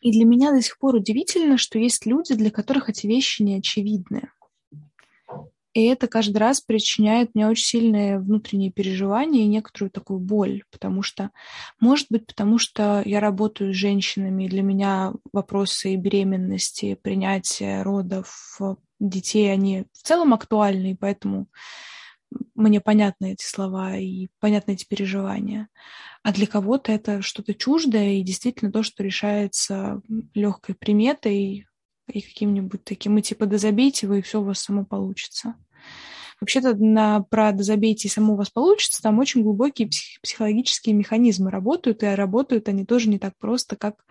И для меня до сих пор удивительно, что есть люди, для которых эти вещи не очевидны. И это каждый раз причиняет мне очень сильные внутренние переживания и некоторую такую боль, потому что, может быть, потому что я работаю с женщинами, и для меня вопросы беременности, принятия родов, детей, они в целом актуальны, и поэтому мне понятны эти слова и понятны эти переживания. А для кого-то это что-то чуждое и действительно то, что решается легкой приметой и каким-нибудь таким, и типа, да забейте вы, и все у вас само получится. Вообще-то на, про «да забейте, и само у вас получится» там очень глубокие псих, психологические механизмы работают, и работают они тоже не так просто, как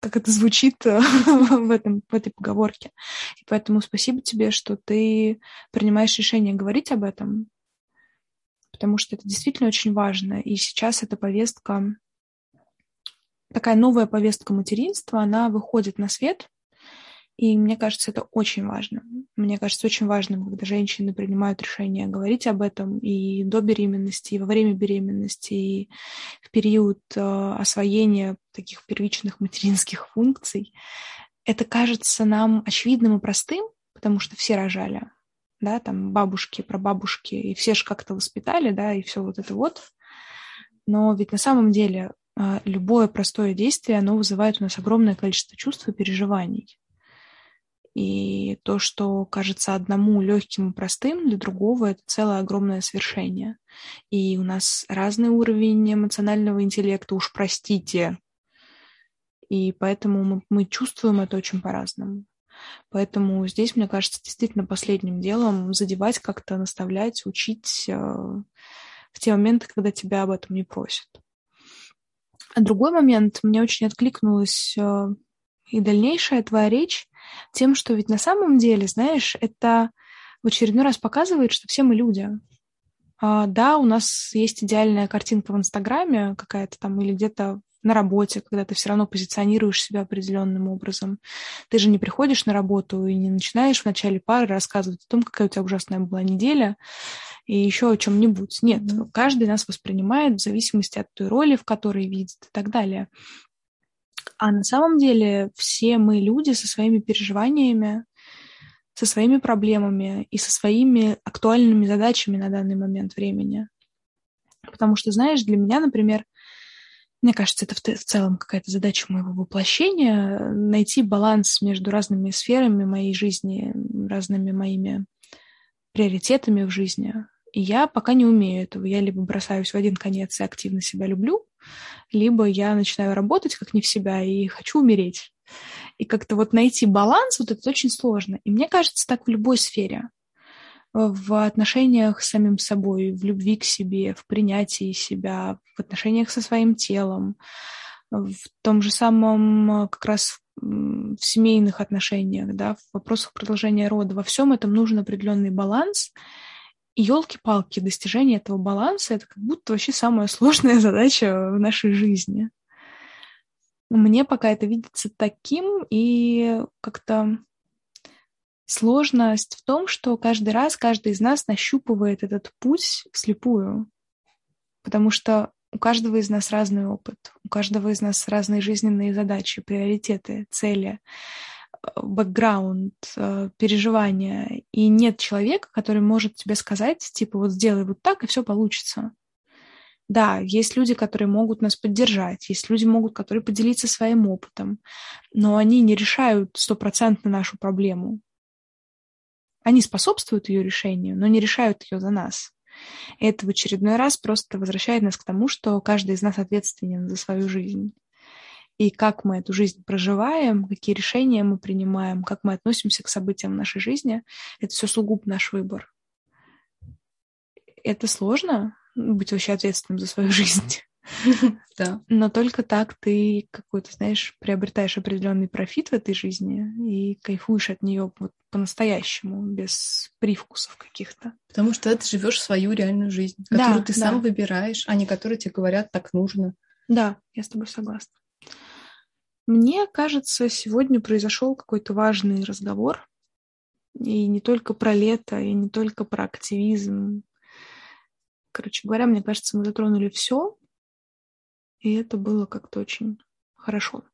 как это звучит *laughs* в, этом, в этой поговорке. И поэтому спасибо тебе, что ты принимаешь решение говорить об этом, потому что это действительно очень важно. И сейчас эта повестка, такая новая повестка материнства, она выходит на свет, и мне кажется, это очень важно. Мне кажется, очень важно, когда женщины принимают решение говорить об этом и до беременности, и во время беременности, и в период э, освоения таких первичных материнских функций. Это кажется нам очевидным и простым, потому что все рожали, да, там бабушки, прабабушки, и все же как-то воспитали, да, и все вот это вот. Но ведь на самом деле э, любое простое действие, оно вызывает у нас огромное количество чувств и переживаний. И то, что кажется одному легким и простым, для другого это целое огромное свершение. И у нас разный уровень эмоционального интеллекта, уж простите. И поэтому мы, мы чувствуем это очень по-разному. Поэтому здесь, мне кажется, действительно последним делом задевать как-то, наставлять, учить э, в те моменты, когда тебя об этом не просят. А другой момент, мне очень откликнулась э, и дальнейшая твоя речь тем, что ведь на самом деле, знаешь, это в очередной раз показывает, что все мы люди. А, да, у нас есть идеальная картинка в Инстаграме какая-то там или где-то на работе, когда ты все равно позиционируешь себя определенным образом. Ты же не приходишь на работу и не начинаешь в начале пары рассказывать о том, какая у тебя ужасная была неделя и еще о чем-нибудь. Нет, mm-hmm. каждый нас воспринимает в зависимости от той роли, в которой видит и так далее. А на самом деле все мы люди со своими переживаниями, со своими проблемами и со своими актуальными задачами на данный момент времени. Потому что, знаешь, для меня, например, мне кажется, это в, целом какая-то задача моего воплощения — найти баланс между разными сферами моей жизни, разными моими приоритетами в жизни. И я пока не умею этого. Я либо бросаюсь в один конец и активно себя люблю, либо я начинаю работать как не в себя и хочу умереть. И как-то вот найти баланс, вот это очень сложно. И мне кажется, так в любой сфере в отношениях с самим собой, в любви к себе, в принятии себя, в отношениях со своим телом, в том же самом как раз в семейных отношениях, да, в вопросах продолжения рода. Во всем этом нужен определенный баланс. Елки-палки, достижение этого баланса это как будто вообще самая сложная задача в нашей жизни. Мне пока это видится таким, и как-то Сложность в том, что каждый раз каждый из нас нащупывает этот путь вслепую, потому что у каждого из нас разный опыт, у каждого из нас разные жизненные задачи, приоритеты, цели, бэкграунд, э, переживания. И нет человека, который может тебе сказать, типа, вот сделай вот так, и все получится. Да, есть люди, которые могут нас поддержать, есть люди, могут, которые поделиться своим опытом, но они не решают стопроцентно нашу проблему. Они способствуют ее решению, но не решают ее за нас. Это в очередной раз просто возвращает нас к тому, что каждый из нас ответственен за свою жизнь. И как мы эту жизнь проживаем, какие решения мы принимаем, как мы относимся к событиям в нашей жизни, это все сугубо наш выбор. Это сложно, быть вообще ответственным за свою жизнь. *laughs* Да. Но только так ты какой-то, знаешь, приобретаешь определенный профит в этой жизни и кайфуешь от нее вот по-настоящему, без привкусов каких-то. Потому что ты живешь свою реальную жизнь, которую да, ты да. сам выбираешь, а не которую тебе говорят так нужно. Да, я с тобой согласна. Мне кажется, сегодня произошел какой-то важный разговор. И не только про лето, и не только про активизм. Короче говоря, мне кажется, мы затронули все, и это было как-то очень хорошо.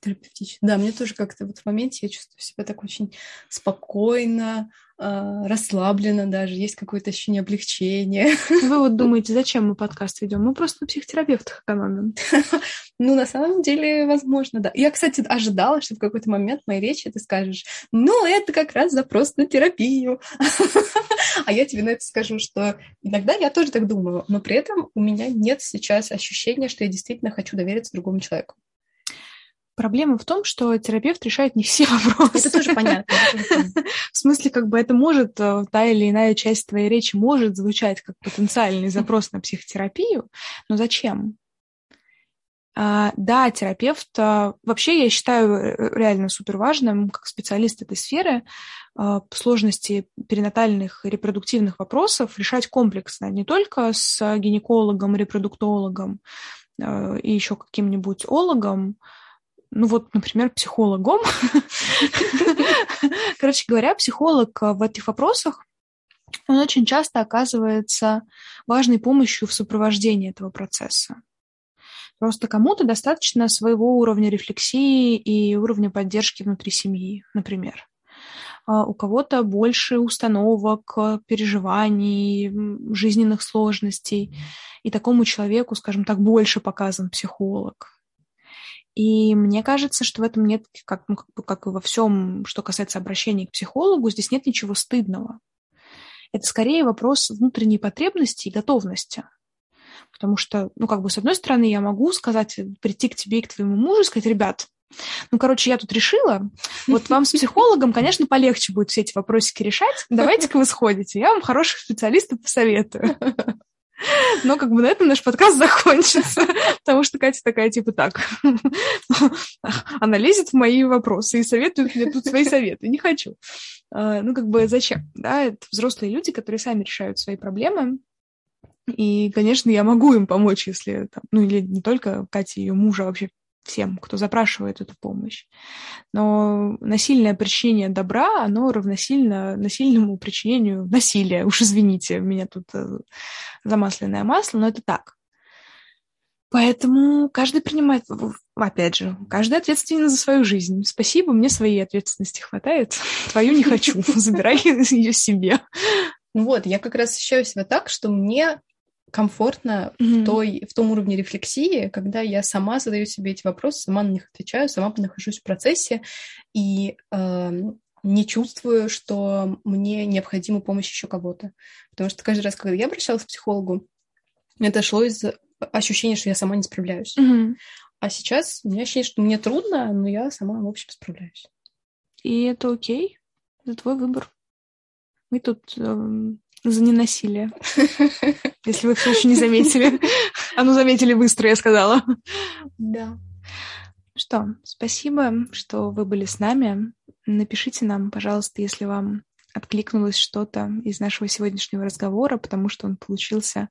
Терапевтично. Да, мне тоже как-то вот в моменте я чувствую себя так очень спокойно, э, расслабленно даже, есть какое-то ощущение облегчения. Вы вот *laughs* думаете, зачем мы подкаст ведем? Мы просто на психотерапевтах экономим. *laughs* Ну, на самом деле, возможно, да. Я, кстати, ожидала, что в какой-то момент моей речи ты скажешь, ну, это как раз запрос на терапию. *laughs* А я тебе на это скажу, что иногда я тоже так думаю, но при этом у меня нет сейчас ощущения, что я действительно хочу довериться другому человеку. Проблема в том, что терапевт решает не все *laughs* вопросы. Это тоже понятно. В смысле, как бы это может, э, та или иная часть твоей речи может звучать как потенциальный запрос на психотерапию, но зачем? А, да, терапевт, а, вообще я считаю э, реально супер важным, как специалист этой сферы, сложности перинатальных и репродуктивных вопросов решать комплексно, не только с гинекологом, репродуктологом и еще каким-нибудь ологом, ну вот, например, психологом. *laughs* Короче говоря, психолог в этих вопросах, он очень часто оказывается важной помощью в сопровождении этого процесса. Просто кому-то достаточно своего уровня рефлексии и уровня поддержки внутри семьи, например. А у кого-то больше установок, переживаний, жизненных сложностей. И такому человеку, скажем так, больше показан психолог. И мне кажется, что в этом нет, как, ну, как, как и во всем, что касается обращения к психологу, здесь нет ничего стыдного. Это скорее вопрос внутренней потребности и готовности. Потому что, ну, как бы, с одной стороны, я могу сказать, прийти к тебе и к твоему мужу и сказать, ребят, ну, короче, я тут решила, вот вам с психологом, конечно, полегче будет все эти вопросики решать. Давайте-ка вы сходите, я вам хороших специалистов посоветую. Но как бы на этом наш подкаст закончится, *laughs* потому что Катя такая, типа, так, она лезет в мои вопросы и советует мне тут свои советы. Не хочу. А, ну, как бы зачем? Да, это взрослые люди, которые сами решают свои проблемы. И, конечно, я могу им помочь, если, там, ну, или не только Кате, ее мужа, а вообще всем, кто запрашивает эту помощь. Но насильное причинение добра, оно равносильно насильному причинению насилия. Уж извините, у меня тут э, замасленное масло, но это так. Поэтому каждый принимает, опять же, каждый ответственен за свою жизнь. Спасибо, мне своей ответственности хватает. *laughs* Твою не хочу, *laughs* забирай ее себе. Вот, я как раз ощущаю себя так, что мне комфортно mm-hmm. в, той, в том уровне рефлексии, когда я сама задаю себе эти вопросы, сама на них отвечаю, сама нахожусь в процессе и э, не чувствую, что мне необходима помощь еще кого-то. Потому что каждый раз, когда я обращалась к психологу, это шло из ощущения, что я сама не справляюсь. Mm-hmm. А сейчас у меня ощущение, что мне трудно, но я сама, в общем, справляюсь. И это окей, это твой выбор. Мы тут эм, за ненасилие. Если вы все еще не заметили. А ну, заметили быстро, я сказала. Да. Что, спасибо, что вы были с нами. Напишите нам, пожалуйста, если вам откликнулось что-то из нашего сегодняшнего разговора, потому что он получился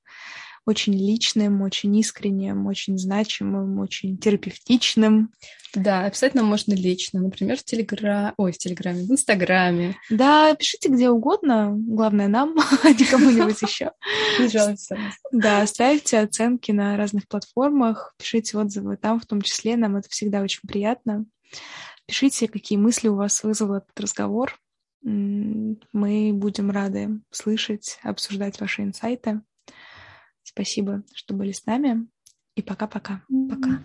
очень личным, очень искренним, очень значимым, очень терапевтичным. Да, нам можно лично, например, в Телеграме, ой, в Телеграме, в Инстаграме. Да, пишите где угодно, главное нам, *laughs* а не кому-нибудь еще. Не жалуйтесь. Да, ставьте оценки на разных платформах, пишите отзывы там, в том числе, нам это всегда очень приятно. Пишите, какие мысли у вас вызвал этот разговор. Мы будем рады слышать, обсуждать ваши инсайты. Спасибо, что были с нами. И пока-пока. Пока. -пока. пока.